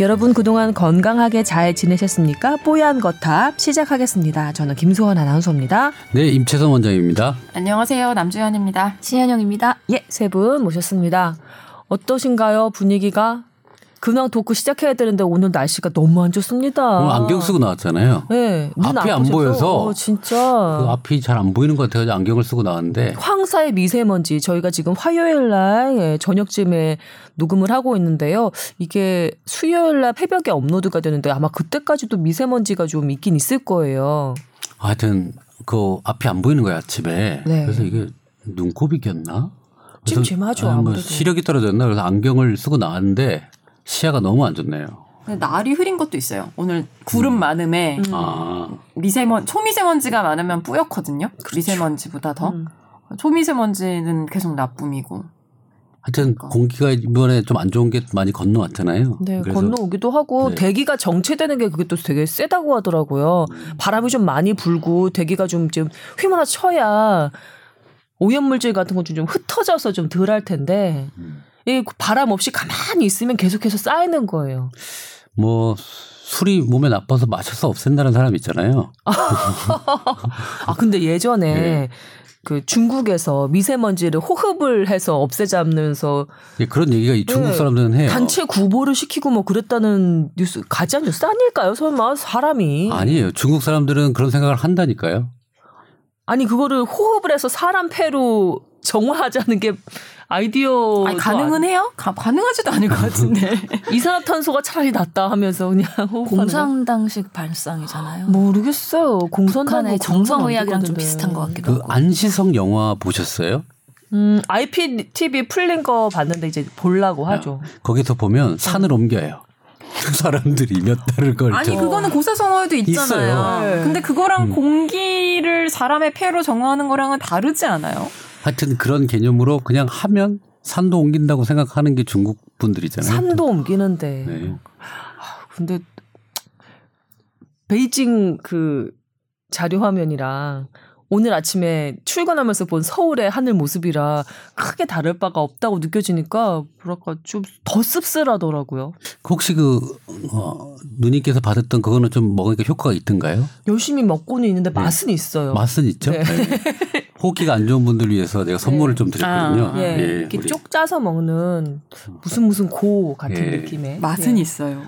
여러분 그동안 건강하게 잘 지내셨습니까? 뽀얀 거탑 시작하겠습니다. 저는 김소원 아나운서입니다. 네, 임채선 원장입니다. 안녕하세요. 남주현입니다. 신현영입니다. 예, 세 분 모셨습니다. 어떠신가요? 분위기가? 근황 토크 시작해야 되는데 오늘 날씨가 너무 안 좋습니다. 오늘 안경 쓰고 나왔잖아요. 네, 눈 앞이 안. 보여서 어, 진짜. 그 앞이 잘 안 보이는 것 같아가지고 안경을 쓰고 나왔는데 황사의 미세먼지 저희가 지금 화요일 날 예, 저녁쯤에 녹음을 하고 있는데요. 이게 수요일 날 새벽에 업로드가 되는데 아마 그때까지도 미세먼지가 좀 있긴 있을 거예요. 하여튼 그 앞이 안 보이는 거야 아침에. 네. 그래서 이게 눈곱이 꼈나? 찜찜하죠, 아, 뭐 아무래도. 시력이 떨어졌나? 그래서 안경을 쓰고 나왔는데 시야가 너무 안 좋네요. 근데 날이 흐린 것도 있어요. 오늘 구름 많음에 아, 미세먼 초미세먼지가 많으면 뿌옇거든요. 미세먼지보다 더. 음. 초미세먼지는 계속 나쁨이고. 하여튼 공기가 이번에 좀 안 좋은 게 많이 건너왔잖아요. 네, 건너오기도 하고 네. 대기가 정체되는 게 그게 또 되게 세다고 하더라고요. 바람이 좀 많이 불고 대기가 좀 좀 휘몰아쳐야 오염물질 같은 건좀 흩어져서 좀 덜 할 텐데 이 바람 없이 가만히 있으면 계속해서 쌓이는 거예요. 뭐 술이 몸에 나빠서 마셔서 없앤다는 사람 있잖아요. 아 근데 예전에 네. 그 중국에서 미세먼지를 호흡을 해서 없애자면서 예, 그런 얘기가 이 중국 네. 사람들은 해요. 단체 구보를 시키고 뭐 그랬다는 뉴스 가짜 뉴스 아닐까요? 설마 사람이 아니에요. 중국 사람들은 그런 생각을 한다니까요. 아니 그거를 호흡을 해서 사람 폐로 정화하자는 게 아이디어 아니, 가능은 해요? 가, 가능하지도 않을 것 같은데. 이산화탄소가 차라리 낫다 하면서 그냥. 공상당식 발상이잖아요. 모르겠어요. 공선도 북한의 아니고 정성의학이랑 좀 비슷한 것 같기도 그 하고. 안시성 영화 보셨어요? 음, IPTV 풀린 거 봤는데 이제 보려고 하죠. 거기서 보면 산을 옮겨요. 사람들이 몇 달을 걸쳐. 아니 그거는 고사성어에도 있잖아요. 있어요. 네. 근데 그거랑 음. 공기를 사람의 폐로 정화하는 거랑은 다르지 않아요? 하여튼 그런 개념으로 그냥 하면 산도 옮긴다고 생각하는 게 중국 분들이잖아요. 산도 옮기는데. 네. 근데 베이징 그 자료 화면이랑 오늘 아침에 출근하면서 본 서울의 하늘 모습이라 크게 다를 바가 없다고 느껴지니까 뭐랄까 좀 더 씁쓸하더라고요. 혹시 그 어, 누님께서 받았던 그거는 좀 먹으니까 효과가 있던가요? 열심히 먹고는 있는데 맛은 있어요. 맛은 있죠. 네. 네. 호흡기가 안 좋은 분들 위해서 내가 선물을 좀 드렸거든요. 아, 예, 예, 이렇게 우리. 쪽 짜서 먹는 무슨 무슨 고 같은 예. 느낌의 맛은 예. 있어요.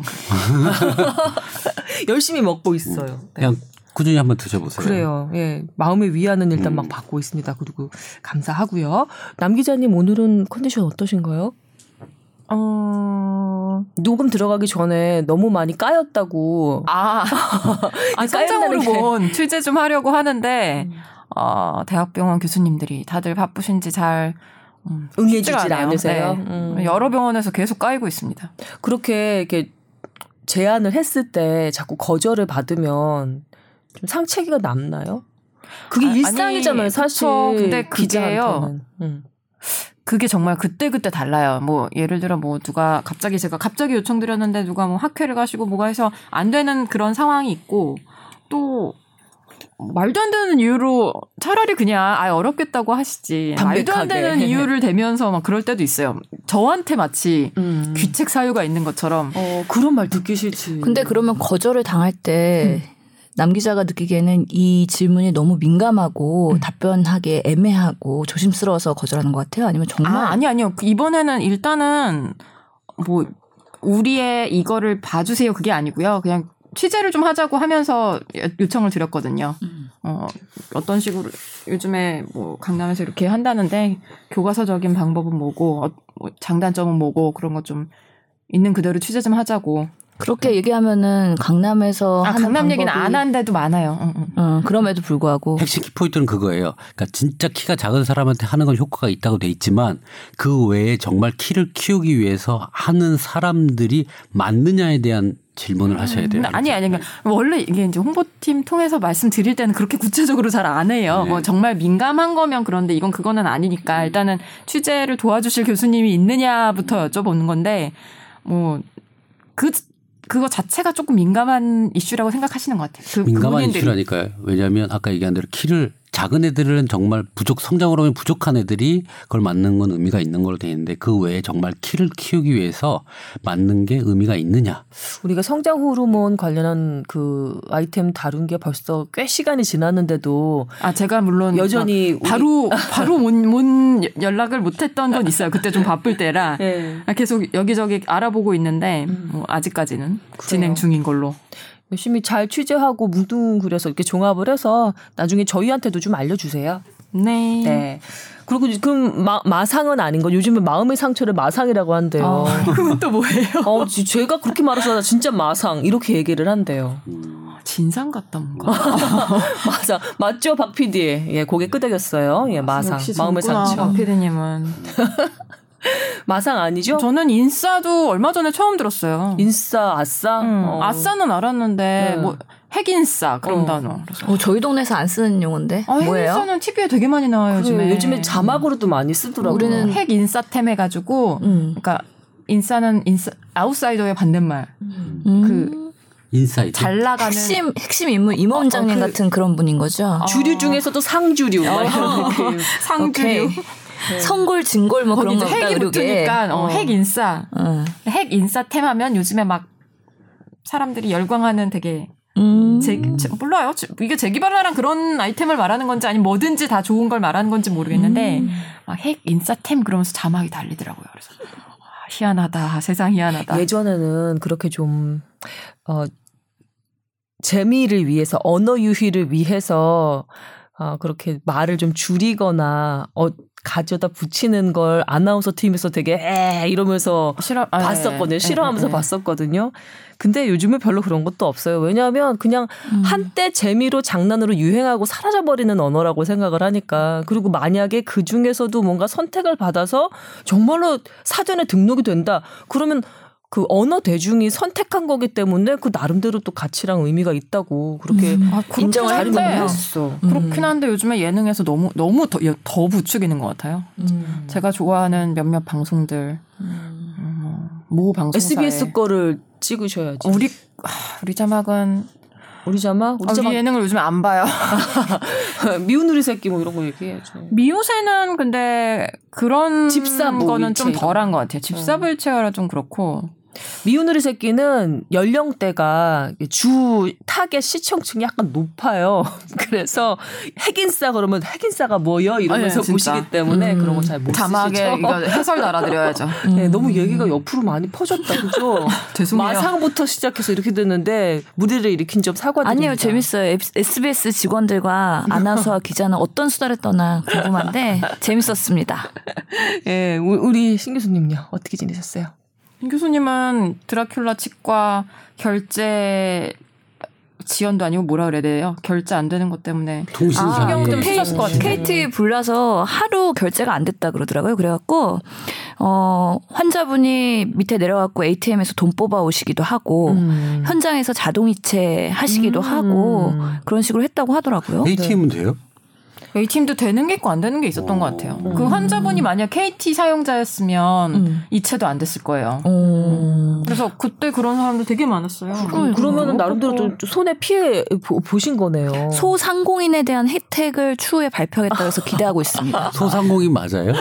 열심히 먹고 있어요. 네. 그냥 꾸준히 한번 드셔보세요. 그래요. 예. 마음의 위안은 일단 음. 막 받고 있습니다. 그리고 감사하고요. 남 기자님 오늘은 컨디션 어떠신가요? 어, 녹음 들어가기 전에 너무 많이 까였다고. 아, 아 게. 본 취재 좀 하려고 하는데, 어, 대학병원 교수님들이 다들 바쁘신지 잘, 음, 응해주질. 않으세요? 네. 음. 여러 병원에서 계속 까이고 있습니다. 그렇게 이렇게 제안을 했을 때 자꾸 거절을 받으면 좀 상체기가 남나요? 그게 아, 아니, 일상이잖아요, 사실. 그쵸. 근데 그게요. 음. 그게 정말 그때그때 달라요. 뭐, 예를 들어 뭐, 누가 갑자기 제가 갑자기 요청드렸는데 누가 뭐 학회를 가시고 뭐가 해서 안 되는 그런 상황이 있고, 또, 말도 안 되는 이유로 차라리 그냥 아예 어렵겠다고 하시지. 말도 안 담백하게. 되는 이유를 대면서 막 그럴 때도 있어요. 저한테 마치 음. 귀책 사유가 있는 것처럼. 어, 그런 말 듣기 싫지. 근데 그러면 거절을 당할 때남 기자가 느끼기에는 이 질문이 너무 민감하고 답변하기 애매하고 조심스러워서 거절하는 것 같아요. 아니면 정말 아, 아니, 아니요. 그 이번에는 일단은 뭐, 우리의 이거를 봐주세요. 그게 아니고요. 그냥 취재를 좀 하자고 하면서 요- 요청을 드렸거든요. 음. 어, 어떤 식으로 요즘에 뭐 강남에서 이렇게 한다는데 교과서적인 방법은 뭐고, 어, 뭐 장단점은 뭐고, 그런 거 좀 있는 그대로 취재 좀 하자고. 그렇게 얘기하면은 강남에서 아, 하는 강남 얘기는 안 한 데도 많아요. 응, 응. 어, 그럼에도 불구하고 핵심 키포인트는 그거예요. 그러니까 진짜 키가 작은 사람한테 하는 건 효과가 있다고 돼 있지만 그 외에 정말 키를 키우기 위해서 하는 사람들이 맞느냐에 대한 질문을 하셔야 돼요. 근데 아니 아니 그러니까 원래 이게 이제 홍보팀 통해서 말씀드릴 때는 그렇게 구체적으로 잘 안 해요. 네. 뭐 정말 민감한 거면 그런데 이건 그거는 아니니까 일단은 취재를 도와주실 교수님이 있느냐부터 여쭤보는 건데 뭐그 그거 자체가 조금 민감한 이슈라고 생각하시는 것 같아요. 그 민감한 본인들이. 이슈라니까요. 왜냐하면 아까 얘기한 대로 키를 작은 애들은 정말 부족 성장 호르몬이 부족한 애들이 그걸 맞는 건 의미가 있는 걸로 돼 있는데 그 외에 정말 키를 키우기 위해서 맞는 게 의미가 있느냐? 우리가 성장 호르몬 관련한 그 아이템 다룬 게 벌써 꽤 시간이 지났는데도 아 제가 물론 여전히 막 바로 바로 못, 못 연락을 못했던 건 있어요. 그때 좀 바쁠 때라 예. 아, 계속 여기저기 알아보고 있는데 뭐 아직까지는 진행 중인 걸로. 열심히 잘 취재하고 뭉뚱그려서 이렇게 종합을 해서 나중에 저희한테도 좀 알려주세요. 네. 네. 그리고 그럼 마, 마상은 아닌 거. 요즘에 마음의 상처를 마상이라고 한대요. 그건 또 뭐예요? 어, 지- 제가 그렇게 말해서 나 진짜 마상 이렇게 얘기를 한대요. 진상 같다 뭔가. 맞아, 맞죠, 박 PD. 예, 고개 끄덕였어요. 예, 마상, 역시 마음의 상처. 박 PD님은. 마상 아니죠? 저는 인싸도 얼마 전에 처음 들었어요. 인싸, 아싸. 음, 어. 아싸는 알았는데 네. 뭐 핵인싸 그런 어. 단어. 그래서 어, 저희 동네에서 안 쓰는 용어인데 아, 뭐예요? 핵인싸는 TV에 되게 많이 나와요 그래요. 요즘에. 요즘에 자막으로도 많이 쓰더라고요. 우리는 핵인싸템 해가지고 음. 그러니까 인싸는 인싸 아웃사이더의 반대말. 음. 그 인사이드. 잘 나가는 핵심 핵심 인물 임원 원장님 어, 그- 같은 그런 분인 거죠. 주류 중에서도 상주류. 느낌. 상주류. 오케이. 성골 진골 뭐 그런 거 핵이 붙으니까 어, 핵 인싸. 응. 핵인싸 템 하면 요즘에 막 사람들이 열광하는 되게 음. 제, 제- 몰라요. 제- 이게 재기발랄한 그런 아이템을 말하는 건지 아니면 뭐든지 다 좋은 걸 말하는 건지 모르겠는데 음. 막핵 인싸템 그러면서 자막이 달리더라고요. 그래서 와, 희한하다. 세상 희한하다. 예전에는 그렇게 좀, 어, 재미를 위해서, 언어 유희를 위해서, 어, 그렇게 말을 좀 줄이거나, 어, 가져다 붙이는 걸 아나운서 팀에서 되게 에 이러면서 싫어 아, 봤었거든요. 예, 싫어하면서 예, 예. 봤었거든요. 근데 요즘에 별로 그런 것도 없어요. 왜냐하면 그냥 음. 한때 재미로 장난으로 유행하고 사라져버리는 언어라고 생각을 하니까. 그리고 만약에 그 중에서도 뭔가 선택을 받아서 정말로 사전에 등록이 된다. 그러면 그 언어 대중이 선택한 거기 때문에 그 나름대로 또 가치랑 의미가 있다고 그렇게 아, 그렇긴 인정을 한데. 했어. 그렇긴 한데 요즘에 예능에서 너무 너무 더, 더 부추기는 것 같아요. 음. 제가 좋아하는 몇몇 방송들 음, 모 방송사에 SBS 거를 찍으셔야지. 우리 아, 우리 자막은 우리 자막, 우리 아, 자막 우리 예능을 요즘에 안 봐요. 미운 우리 새끼 뭐 이런 거 얘기해야죠. 미우새는 근데 그런 집사 뭐 거는 좀 덜한 것 같아요. 집사부일체여라 좀 그렇고 미운 우리 새끼는 연령대가 주 타겟 시청층이 약간 높아요. 그래서 핵인싸 그러면 핵인싸가 뭐여 이러면서 아, 예. 보시기 때문에 음. 그런 거 잘 못 쓰시죠. 자막에 이거 해설 달아드려야죠. 네, 너무 얘기가 옆으로 많이 퍼졌다, 그죠? 죄송해요. 마상부터 시작해서 이렇게 됐는데 물의를 일으킨 점 사과드립니다. 아니요 재밌어요. SBS 직원들과 아나운서와 기자는 어떤 수다를 떠나 궁금한데 재밌었습니다. 예, 우- 우리 신 교수님요 어떻게 지내셨어요? 임 교수님은 드라큘라 치과 결제 지연도 아니고 뭐라 그래야 돼요? 결제 안 되는 것 때문에. 신경 좀 예. 쓰셨을 것 같아요. KT 불나서 하루 결제가 안 됐다 그러더라고요. 그래갖고 어 환자분이 밑에 내려갖고 ATM에서 돈 뽑아 오시기도 하고 음. 현장에서 자동이체 하시기도 음. 하고 그런 식으로 했다고 하더라고요. ATM은 돼요? A팀도 되는 게 있고 안 되는 게 있었던 것 같아요. 그 환자분이 만약 KT 사용자였으면 음. 이체도 안 됐을 거예요. 어. 그래서 그때 그런 사람들 되게 많았어요. 그럼, 그러면은 나름대로 좀 손해 피해 보, 보신 거네요. 소상공인에 대한 혜택을 추후에 발표하겠다고 해서 기대하고 있습니다. 소상공인 맞아요?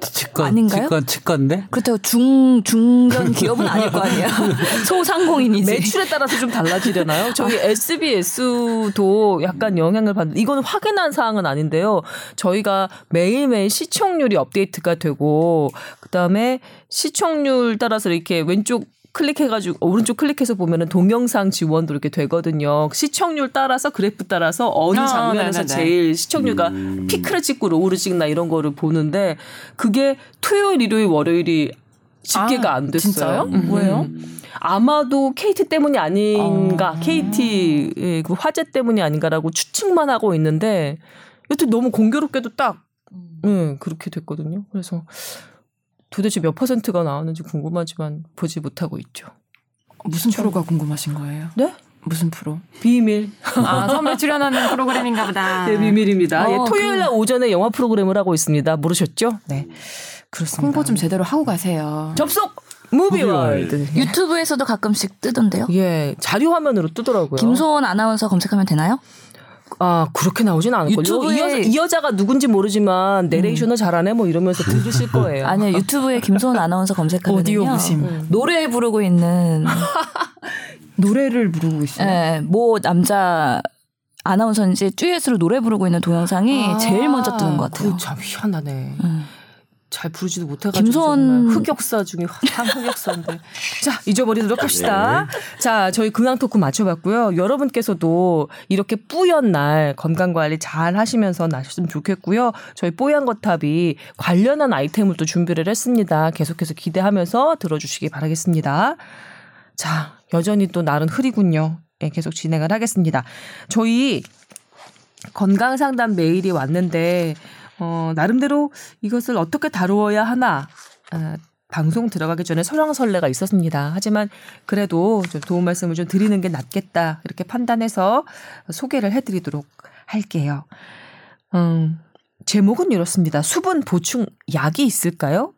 치과 아닌가요? 치과 치과인데? 그렇다고 중 중견 기업은 아닐 거 아니에요. 소상공인이지. 매출에 따라서 좀 달라지려나요? 저희 SBS도 약간 영향을 받는 이거는 확인한 사항은 아 닌데요. 저희가 매일매일 시청률이 업데이트가 되고 그다음에 시청률 따라서 이렇게 왼쪽 클릭해가지고 오른쪽 클릭해서 보면은 동영상 지원도 이렇게 되거든요. 시청률 따라서 그래프 따라서 어느 아, 장면에서 네네네. 제일 시청률가 음. 피크를 찍고 low를 찍나 이런 거를 보는데 그게 토요일, 일요일, 월요일이 집계가 아, 안 됐어요. 진짜요? 음. 왜요? 아마도 KT 때문이 아닌가, 어. KT의 그 화재 때문이 아닌가라고 추측만 하고 있는데 여튼 너무 공교롭게도 딱 예, 그렇게 됐거든요. 그래서 도대체 몇 퍼센트가 나왔는지 궁금하지만 보지 못하고 있죠. 무슨 프로가 궁금하신 거예요? 네? 무슨 프로? 비밀. 아 선배 출연하는 프로그램인가 보다. 네, 비밀입니다. 어, 예, 토요일 날 오전에 영화 프로그램을 하고 있습니다. 모르셨죠? 네. 그렇습니다. 홍보 좀 제대로 하고 가세요. 접속 무비월드. 유튜브에서도 가끔씩 뜨던데요. 예, 자료 화면으로 뜨더라고요. 김소원 아나운서 검색하면 되나요? 아 그렇게 나오진 않을걸요. 유튜브에- 이, 여, 이 여자가 누군지 모르지만 내레이션을 잘하네 뭐 이러면서 들으실 거예요. 아니요 유튜브에 김소원 아나운서 검색하면요. 오디오 부심. 음. 노래 부르고 있는 노래를 부르고 있어요. 예, 뭐 남자 아나운서인지 듀엣으로 노래 부르고 있는 동영상이 아, 제일 먼저 뜨는 것 같아요. 참 희한하네. 음. 잘 부르지도 못해가지고 김소원- 흑역사 중에 한 흑역사인데 자 잊어버리도록 합시다. 자 저희 근황 토크 맞춰봤고요. 여러분께서도 이렇게 뿌연 날 건강 관리 잘 하시면서 나셨으면 좋겠고요. 저희 뽀얀 거탑이 관련한 아이템을 또 준비를 했습니다. 계속해서 기대하면서 들어주시기 바라겠습니다. 자 여전히 또 날은 흐리군요. 예, 계속 진행을 하겠습니다. 저희 건강 상담 메일이 왔는데 어, 나름대로 이것을 어떻게 다루어야 하나 아, 방송 들어가기 전에 설왕설래가 있었습니다. 하지만 그래도 좀 도움 말씀을 좀 드리는 게 낫겠다 이렇게 판단해서 소개를 해드리도록 할게요. 음, 제목은 이렇습니다. 수분 보충 약이 있을까요?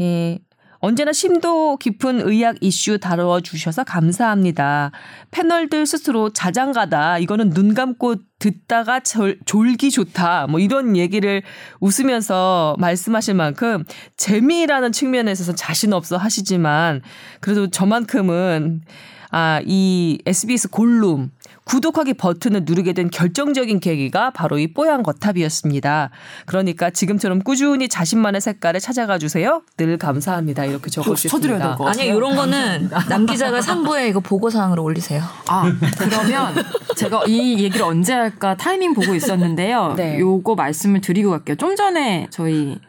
예. 언제나 심도 깊은 의학 이슈 다루어 주셔서 감사합니다. 패널들 스스로 자장가다. 이거는 눈 감고 듣다가 절, 졸기 좋다. 뭐 이런 얘기를 웃으면서 말씀하실 만큼 재미라는 측면에 있어서 자신 없어 하시지만 그래도 저만큼은 아, 이 SBS 골룸 구독하기 버튼을 누르게 된 결정적인 계기가 바로 이 뽀얀 거탑이었습니다. 그러니까 지금처럼 꾸준히 자신만의 색깔을 찾아가 주세요. 늘 감사합니다. 이렇게 적어주셨습니다. 아니 이런 거는 남 기자가 상부에 이거 보고 사항으로 올리세요. 아, 그러면 제가 이 얘기를 언제 할까 타이밍 보고 있었는데요. 네. 요거 말씀을 드리고 갈게요. 좀 전에 저희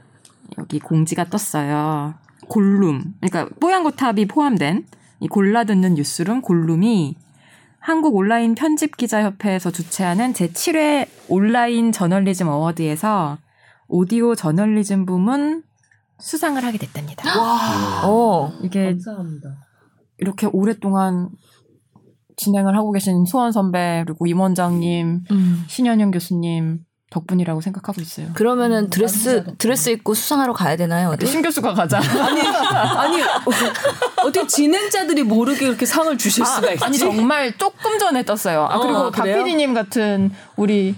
여기 공지가 떴어요. 골룸. 그러니까 뽀얀 거탑이 포함된 이 골라 듣는 뉴스룸 골룸이 한국 온라인 편집 기자 협회에서 주최하는 제7회 온라인 저널리즘 어워드에서 오디오 저널리즘 부문 수상을 하게 됐답니다. 어. 이게 감사합니다. 이렇게 오랫동안 진행을 하고 계신 소원 선배 그리고 임 원장님, 음. 신현영 교수님 덕분이라고 생각하고 있어요. 그러면은 드레스 드레스 입고 수상하러 가야 되나요? 어디? 신 교수가 가자. 아니 어떻게 진행자들이 모르게 이렇게 상을 주실 수가 있지? 아니 정말 조금 전에 떴어요. 아 그리고 어, 박? PD님 같은 우리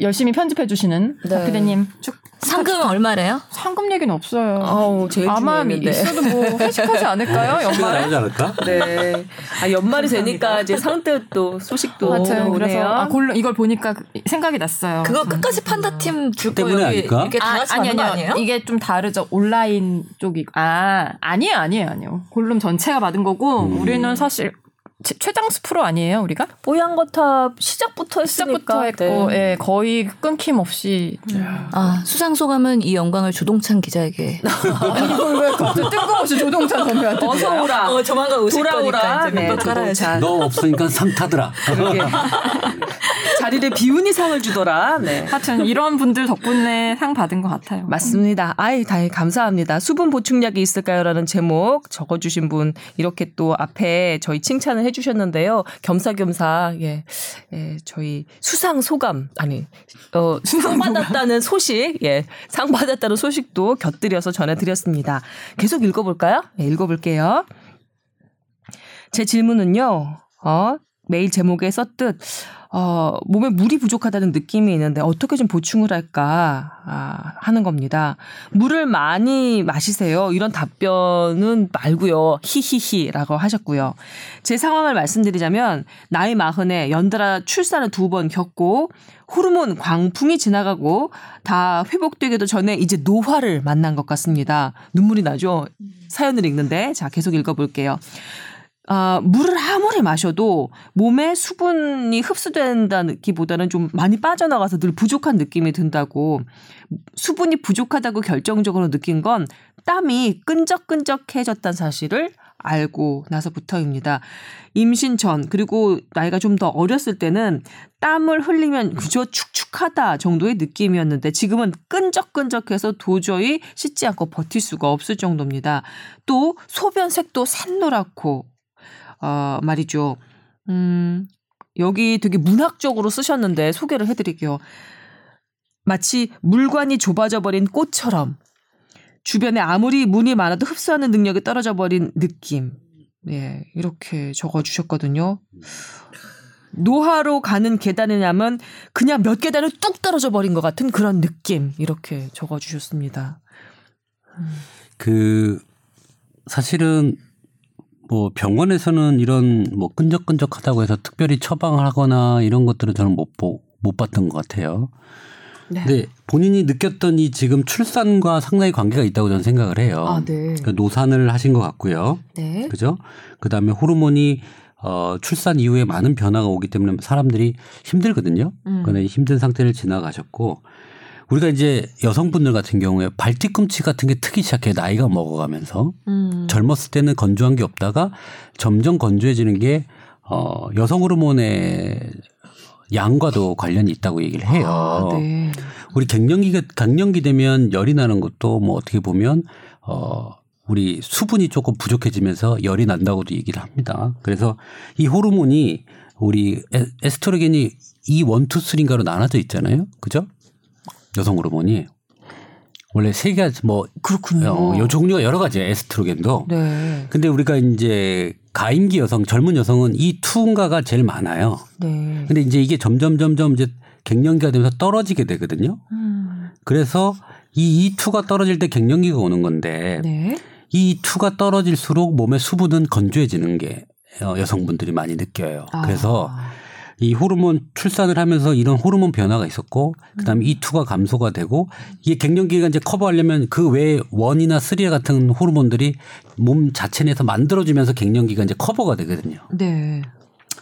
열심히 편집해 주시는 네. 박 PD님 쭉 상금 얼마래요? 상금 얘기는 없어요. 아우 제일 아마 중요했는데. 있어도 뭐 회식하지 않을까요? 연말에? 나오지 않을까? 네. 아, 연말이 되니까 이제 상때 또 소식도 그래서 오네요. 아, 골룸 이걸 보니까 그- 생각이 났어요. 그거 끝까지 판다 팀 줄거 때문에 여기 아닐까? 이렇게 다 같이 아니, 가는 거 아니요. 아니에요? 이게 좀 다르죠. 온라인 쪽이 아 아니에요, 아니에요, 아니에요. 골룸 전체가 받은 거고 우리는 사실 최- 최장수 프로 아니에요, 우리가? 뽀얀 거탑 시작부터 했으니까. 시작부터 했고, 네. 예, 거의 끊김없이. 아 수상 소감은 이 영광을 조동찬 기자에게. 아니 이걸 왜 갑자기 뜬금없이 조동찬 선배한테 어서 오라. 어, 조만간 오실 돌아오라. 거니까 이제 네. 조동찬. 너 없으니까 상 타더라. 자리를 비운이 상을 주더라. 네. 하여튼 이런 분들 덕분에 상 받은 것 같아요. 맞습니다. 아이, 다행 감사합니다. 수분 보충약이 있을까요?라는 제목 적어주신 분 이렇게 또 앞에 저희 칭찬을 해주셨는데요. 겸사겸사 예, 예 저희 수상 소감 아니 어 상 받았다는 소식 예, 상 받았다는 소식도 곁들여서 전해드렸습니다. 계속 읽어볼까요? 예, 읽어볼게요. 제 질문은요. 어, 메일 제목에 썼듯 어, 몸에 물이 부족하다는 느낌이 있는데 어떻게 좀 보충을 할까 아, 하는 겁니다. 물을 많이 마시세요. 이런 답변은 말고요. 히히히라고 하셨고요. 제 상황을 말씀드리자면 나이 마흔에 연달아 출산을 두 번 겪고 호르몬 광풍이 지나가고 다 회복되기도 전에 이제 노화를 만난 것 같습니다. 눈물이 나죠. 사연을 읽는데 자 계속 읽어볼게요. 아, 물을 아무리 마셔도 몸에 수분이 흡수된다기보다는 좀 많이 빠져나가서 늘 부족한 느낌이 든다고 수분이 부족하다고 결정적으로 느낀 건 땀이 끈적끈적해졌다는 사실을 알고 나서부터입니다. 임신 전 그리고 나이가 좀 더 어렸을 때는 땀을 흘리면 그저 축축하다 정도의 느낌이었는데 지금은 끈적끈적해서 도저히 씻지 않고 버틸 수가 없을 정도입니다. 또 소변색도 샛노랗고 어, 말이죠. 음, 여기 되게 문학적으로 쓰셨는데 소개를 해드릴게요. 마치 물관이 좁아져 버린 꽃처럼 주변에 아무리 문이 많아도 흡수하는 능력이 떨어져 버린 느낌. 예, 이렇게 적어 주셨거든요. 노화로 가는 계단이냐면 그냥 몇 계단을 뚝 떨어져 버린 것 같은 그런 느낌 이렇게 적어 주셨습니다. 그 사실은 뭐 병원에서는 이런 뭐 끈적끈적하다고 해서 특별히 처방을 하거나 이런 것들은 저는 못, 보, 못 봤던 것 같아요. 네. 근데 본인이 느꼈던 이 지금 출산과 상당히 관계가 있다고 저는 생각을 해요. 아, 네. 그 노산을 하신 것 같고요. 네. 그죠? 그 다음에 호르몬이 어, 출산 이후에 많은 변화가 오기 때문에 사람들이 힘들거든요. 음. 그런데 힘든 상태를 지나가셨고 우리가 이제 여성분들 같은 경우에 발뒤꿈치 같은 게 트기 시작해 나이가 먹어가면서 음. 젊었을 때는 건조한 게 없다가 점점 건조해지는 게 어, 여성 호르몬의 양과도 관련이 있다고 얘기를 해요. 아, 네. 우리 갱년기가 갱년기 되면 열이 나는 것도 뭐 어떻게 보면 어 우리 수분이 조금 부족해지면서 열이 난다고도 얘기를 합니다. 그래서 이 호르몬이 우리 에- 에스트로겐이 이 원투 쓰리인가로 나눠져 있잖아요. 그죠? 여성 호르몬이 원래 세 가지 뭐 그렇군요. 어, 요 종류가 여러 가지예요. 에스트로겐도. 네. 근데 우리가 이제 가임기 여성, 젊은 여성은 이 투인가가 제일 많아요. 네. 근데 이제 이게 점점 점점 이제 갱년기가 되면서 떨어지게 되거든요. 음. 그래서 이 E2가 떨어질 때 갱년기가 오는 건데 네. 이 E2가 떨어질수록 몸의 수분은 건조해지는 게 어, 여성분들이 많이 느껴요. 아. 그래서 이 호르몬 출산을 하면서 이런 호르몬 변화가 있었고 그다음에 E2가 감소가 되고 이게 갱년기가 이제 커버하려면 그 외에 one이나 three 같은 호르몬들이 몸 자체 내에서 만들어지면서 갱년기가 이제 커버가 되거든요. 네.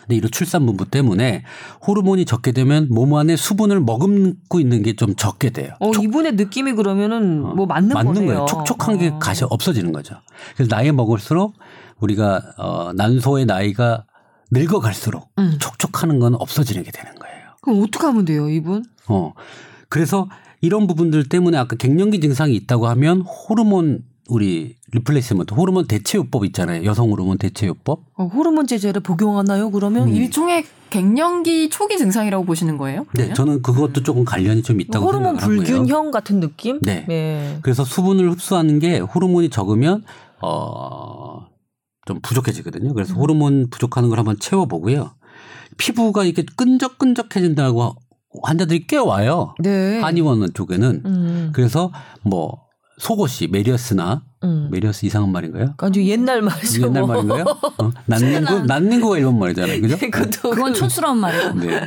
근데 이런 출산 부분 때문에 호르몬이 적게 되면 몸 안에 수분을 머금고 있는 게 좀 적게 돼요. 어, 이분의 느낌이 그러면은 뭐 맞는, 거네요. 거예요. 촉촉한 게 어. 가시 없어지는 거죠. 그래서 나이 먹을수록 우리가 어 난소의 나이가 늙어갈수록 음. 촉촉하는 건 없어지게 되는 거예요. 그럼 어떻게 하면 돼요, 이분? 어 그래서 이런 부분들 때문에 아까 갱년기 증상이 있다고 하면 호르몬 우리 replacement 호르몬 대체요법 있잖아요. 여성 호르몬 대체요법. 어, 호르몬 제제를 복용하나요? 그러면 음. 일종의 갱년기 초기 증상이라고 보시는 거예요? 네, 그러면? 저는 그것도 조금 관련이 좀 있다고 호르몬 생각을 하고요. 불균형 같은 느낌? 네. 네. 그래서 수분을 흡수하는 게 호르몬이 적으면 어, 좀 부족해지거든요. 그래서 호르몬 부족하는 걸 한번 채워보고요. 피부가 이렇게 끈적끈적해진다고 환자들이 꽤 와요. 네. 한의원 쪽에는. 음. 그래서 뭐 속옷이 메리야스나 음. 메리야스 이상한 말인가요? 아주 옛날 말이죠. 옛날 뭐. 말인가요? 어? 난닝구 난닝구가 일본 말이잖아요. 그죠? 그것도 그건 촌스러운 말이고. 네.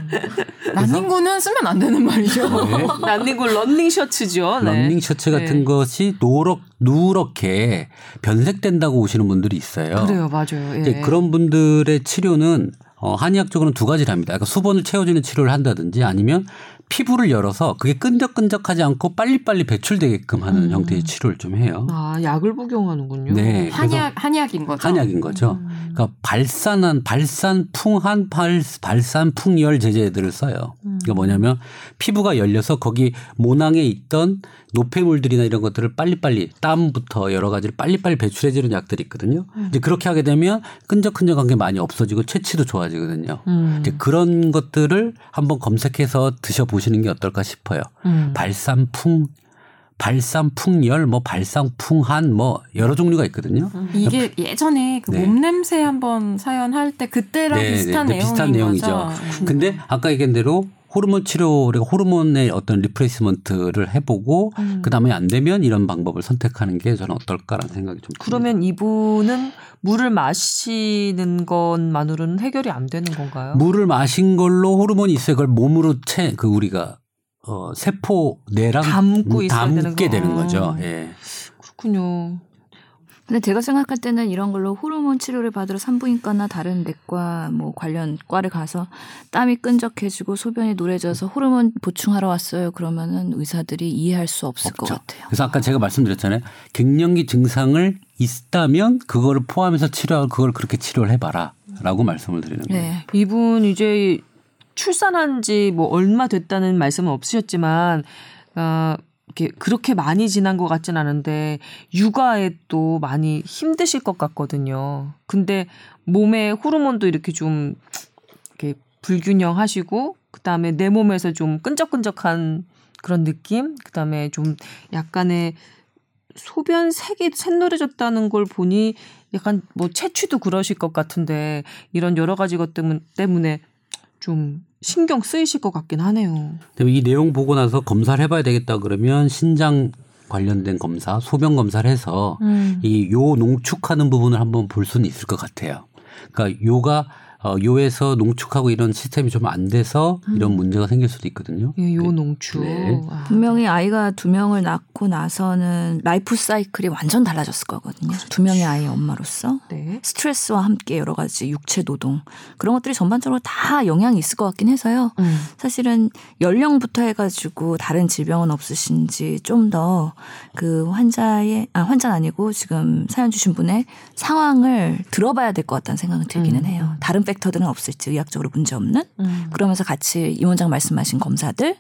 난닝구는 쓰면 안 되는 말이죠. 네. 난닝구 런닝 셔츠죠. 네. 런닝 셔츠 같은 네. 것이 노랗 누렇게 변색된다고 오시는 분들이 있어요. 그래요, 맞아요. 예. 이제 그런 분들의 치료는 어, 한의학적으로는 두 가지를 합니다. 그러니까 수분을 채워주는 치료를 한다든지 아니면 피부를 열어서 그게 끈적끈적하지 않고 빨리빨리 배출되게끔 하는 음. 형태의 치료를 좀 해요. 아, 약을 복용하는군요. 네. 한약 한약인 거죠. 한약인 거죠. 음. 그러니까 발산한 발산풍한 발, 발산풍열 제제들을 써요. 음. 그러니까 뭐냐면 피부가 열려서 거기 모낭에 있던 노폐물들이나 이런 것들을 빨리빨리 땀부터 여러 가지를 빨리빨리 배출해주는 약들이 있거든요. 음. 이제 그렇게 하게 되면 끈적끈적한 게 많이 없어지고 채취도 좋아지거든요. 음. 이제 그런 것들을 한번 검색해서 드셔보시는 게 어떨까 싶어요. 음. 발산풍 발산풍열, 뭐 발산풍한, 뭐 여러 종류가 있거든요. 이게 예전에 그 네. 몸 냄새 한번 사연 할 때 그때랑 네, 비슷한 네, 내용인 비슷한 내용이죠. 거죠. 음. 근데 아까 얘기한 대로 호르몬 치료, 그리고 호르몬의 어떤 replacement를 해보고 음. 그 다음에 안 되면 이런 방법을 선택하는 게 저는 어떨까라는 생각이 좀 듭니다. 그러면 이분은 물을 마시는 것만으로는 해결이 안 되는 건가요? 물을 마신 걸로 호르몬이 있어요. 그걸 몸으로 채, 그 우리가 어, 세포 내랑 담고 되는 담게 거. 되는 거죠. 예. 그렇군요. 근데 제가 생각할 때는 이런 걸로 호르몬 치료를 받으러 산부인과나 다른 내과 뭐 관련 과를 가서 땀이 끈적해지고 소변이 노래져서 호르몬 보충하러 왔어요. 그러면은 의사들이 이해할 수 없을 것 없죠. 같아요. 그래서 아까 제가 말씀드렸잖아요. 갱년기 증상을 있다면 그거를 포함해서 치료하고 그걸 그렇게 치료를 해봐라라고 말씀을 드리는 거예요. 네. 이분 이제 출산한 지 뭐 얼마 됐다는 말씀은 없으셨지만 어, 이렇게 그렇게 많이 지난 것 같진 않은데 육아에 또 많이 힘드실 것 같거든요. 근데 몸에 호르몬도 이렇게 좀 이렇게 불균형하시고 그다음에 내 몸에서 좀 끈적끈적한 그런 느낌, 그다음에 좀 약간의 소변 색이 샛노래졌다는 걸 보니 약간 뭐 체취도 그러실 것 같은데 이런 여러 가지 것 때문- 때문에 좀 신경 쓰이실 것 같긴 하네요. 근데 이 내용 보고 나서 검사를 해봐야 되겠다 그러면 신장 관련된 검사, 소변 검사를 해서 음. 이요 농축하는 부분을 한번 볼 수는 있을 것 같아요. 그러니까 요가 어, 요에서 농축하고 이런 시스템이 좀 안 돼서 이런 문제가 생길 수도 있거든요. 예, 요 네. 농축. 네. 아. 분명히 아이가 두 명을 낳고 나서는 라이프 사이클이 완전 달라졌을 거거든요. 두 명의 아이의 엄마로서. 네. 스트레스와 함께 여러 가지 육체 노동 그런 것들이 전반적으로 다 영향이 있을 것 같긴 해서요. 음. 사실은 연령부터 해가지고 다른 질병은 없으신지 좀 더 그 환자의 아 환자는 아니고 지금 사연 주신 분의 상황을 들어봐야 될 것 같다는 생각은 들기는 음. 해요. 다른 팩터들은 없을지 의학적으로 문제 없는 음. 그러면서 같이 이 원장 말씀하신 검사들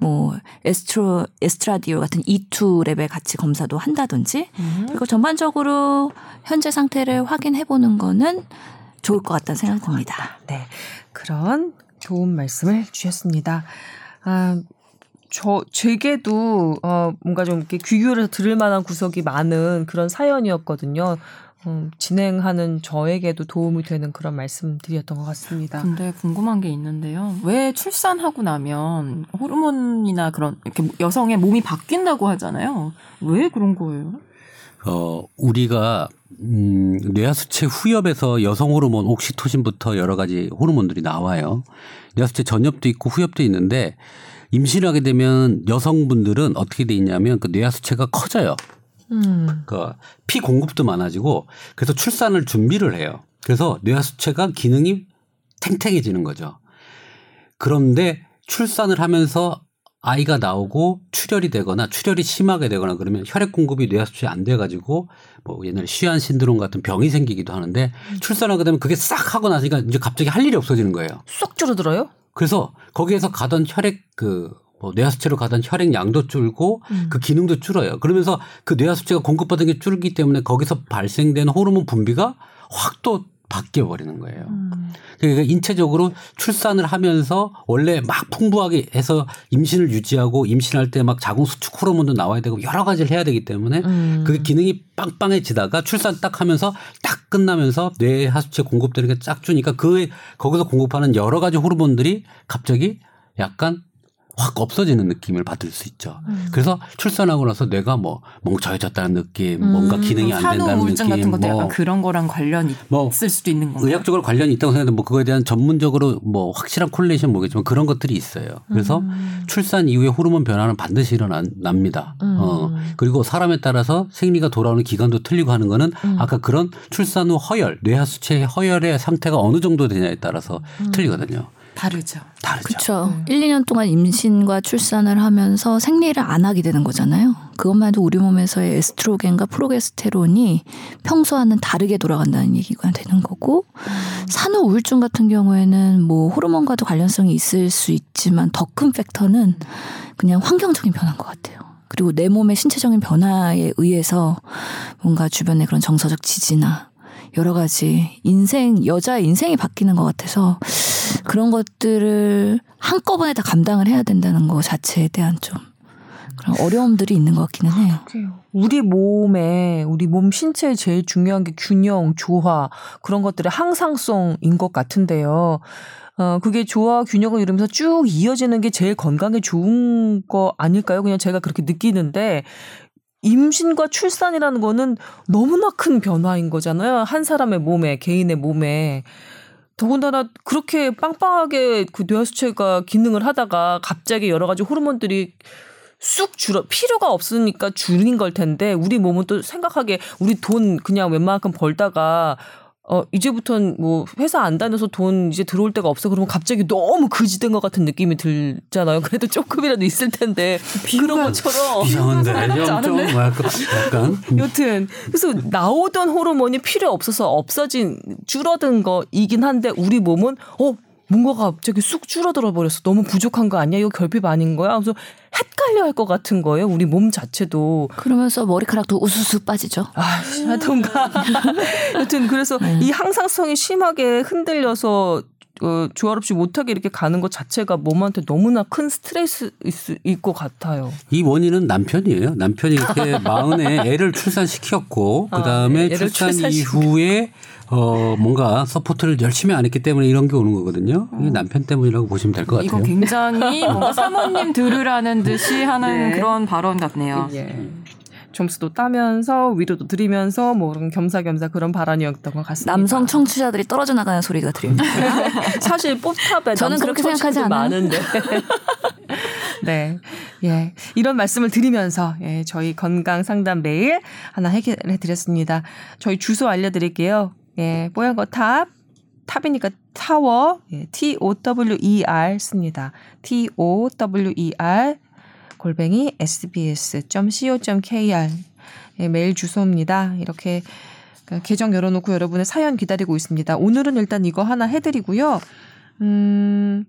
뭐 에스트로 에스트라디오 같은 E2 랩에 같이 검사도 한다든지 음. 그리고 전반적으로 현재 상태를 확인해 보는 거는 좋을 것 같다는 생각이 듭니다. 네. 그런 좋은 말씀을 주셨습니다. 아, 저, 제게도, 어, 뭔가 좀 이렇게 귀 기울여서 들을 만한 구석이 많은 그런 사연이었거든요. 음, 진행하는 저에게도 도움이 되는 그런 말씀드렸던 것 같습니다. 근데 궁금한 게 있는데요. 왜 출산하고 나면 호르몬이나 그런 이렇게 여성의 몸이 바뀐다고 하잖아요. 왜 그런 거예요? 어, 우리가 음, 뇌하수체 후엽에서 여성 호르몬 옥시토신부터 여러 가지 호르몬들이 나와요. 뇌하수체 전엽도 있고 후엽도 있는데 임신을 하게 되면 여성분들은 어떻게 돼 있냐면 그 뇌하수체가 커져요. 음. 그러니까 피 공급도 많아지고 그래서 출산을 준비를 해요. 그래서 뇌하수체가 기능이 탱탱해지는 거죠. 그런데 출산을 하면서 아이가 나오고 출혈이 되거나 출혈이 심하게 되거나 그러면 혈액 공급이 뇌하수체에 안 돼가지고 뭐 옛날에 쉬안 신드롬 같은 병이 생기기도 하는데 출산하게 되면 그게 싹 하고 나니까 이제 갑자기 할 일이 없어지는 거예요. 쏙 줄어들어요? 그래서 거기에서 가던 혈액 그 뭐 뇌하수체로 가던 혈액 양도 줄고 음. 그 기능도 줄어요. 그러면서 그 뇌하수체가 공급받은 게 줄기 때문에 거기서 발생된 호르몬 분비가 확 또 바뀌어 버리는 거예요. 음. 그러니까 인체적으로 출산을 하면서 원래 막 풍부하게 해서 임신을 유지하고 임신할 때 막 자궁 수축 호르몬도 나와야 되고 여러 가지를 해야 되기 때문에 음. 그게 기능이 빵빵해지다가 출산 딱 하면서 딱 끝나면서 뇌 하수체 공급되는 게 쫙 주니까 그 거기서 공급하는 여러 가지 호르몬들이 갑자기 약간 확 없어지는 느낌을 받을 수 있죠. 음. 그래서 출산하고 나서 내가 뭐 멍청해졌다는 느낌, 뭔가 음, 기능이 안 된다는 느낌, 같은 것도 뭐, 약간 그런 거랑 관련이 뭐 있을 수도 있는 건가요? 의학적으로 관련이 있다고 생각하는데 뭐 그거에 대한 전문적으로 뭐 확실한 콜레이션 모르겠지만 그런 것들이 있어요. 그래서 음. 출산 이후에 호르몬 변화는 반드시 일어납니다. 음. 어 그리고 사람에 따라서 생리가 돌아오는 기간도 틀리고 하는 거는 음. 아까 그런 출산 후 허열, 뇌하수체의 허열의 상태가 어느 정도 되냐에 따라서 음. 틀리거든요. 다르죠. 다르죠. 그렇죠. 1, 2년 동안 임신과 출산을 하면서 생리를 안 하게 되는 거잖아요. 그것만 해도 우리 몸에서의 에스트로겐과 프로게스테론이 평소와는 다르게 돌아간다는 얘기가 되는 거고 산후 우울증 같은 경우에는 뭐 호르몬과도 관련성이 있을 수 있지만 더 큰 팩터는 그냥 환경적인 변화인 것 같아요. 그리고 내 몸의 신체적인 변화에 의해서 뭔가 주변의 그런 정서적 지지나 여러 가지 인생 여자의 인생이 바뀌는 것 같아서 그런 것들을 한꺼번에 다 감당을 해야 된다는 것 자체에 대한 좀 그런 어려움들이 있는 것 같기는 해요. 우리 몸에 우리 몸 신체에 제일 중요한 게 균형, 조화 그런 것들의 항상성인 것 같은데요. 어 그게 조화 균형을 이루면서 쭉 이어지는 게 제일 건강에 좋은 거 아닐까요? 그냥 제가 그렇게 느끼는데 임신과 출산이라는 거는 너무나 큰 변화인 거잖아요. 한 사람의 몸에 개인의 몸에 더군다나 그렇게 빵빵하게 그 뇌하수체가 기능을 하다가 갑자기 여러 가지 호르몬들이 쑥 줄어 필요가 없으니까 줄인 걸 텐데 우리 몸은 또 생각하게 우리 돈 그냥 웬만큼 벌다가 어 이제부터는 뭐 회사 안 다녀서 돈 이제 들어올 데가 없어 그러면 갑자기 너무 그지된 것 같은 느낌이 들잖아요. 그래도 조금이라도 있을 텐데 그런 것처럼 이상한데 좀? 약간, 약간 여튼 그래서 나오던 호르몬이 필요 없어서 없어진 줄어든 거이긴 한데 우리 몸은 어 뭔가가 갑자기 쑥 줄어들어 버렸어. 너무 부족한 거 아니야? 이거 결핍 아닌 거야? 그래서 헷갈려 할 것 같은 거예요. 우리 몸 자체도. 그러면서 머리카락도 우수수 빠지죠. 아, 하던가. 여튼 그래서 이 항상성이 심하게 흔들려서 어, 조화롭지 못하게 이렇게 가는 것 자체가 몸한테 너무나 큰 스트레스일 것 같아요. 이 원인은 남편이에요. 남편이 이렇게 마흔에 애를 출산시켰고 아, 그 다음에 애를 출산 출산시켜. 이후에 어 뭔가 support를 열심히 안 했기 때문에 이런 게 오는 거거든요. 이게 남편 때문이라고 보시면 될것 이거 같아요. 굉장히 뭔가 사모님 들으라는 듯이 하는 네. 그런 발언 같네요. 예. 점수도 따면서 위로도 드리면서 뭐 그런 겸사겸사 그런 발언이었던 것 같습니다. 남성 청취자들이 떨어져 나가는 소리가 들립니다. 사실 pop탑에 저는 그렇게 생각하지 않아요. 많은데. 네. 예. 이런 말씀을 드리면서 예, 저희 건강 상담 메일 하나 해결해 드렸습니다. 저희 주소 알려 드릴게요. 예. 뽀얀 거 탑. 탑이니까 타워. 예, T O W E R 씁니다. T O W E R 골뱅이 sbs.co.kr 예, 메일 주소입니다. 이렇게 그 계정 열어놓고 여러분의 사연 기다리고 있습니다. 오늘은 일단 이거 하나 해드리고요. 음,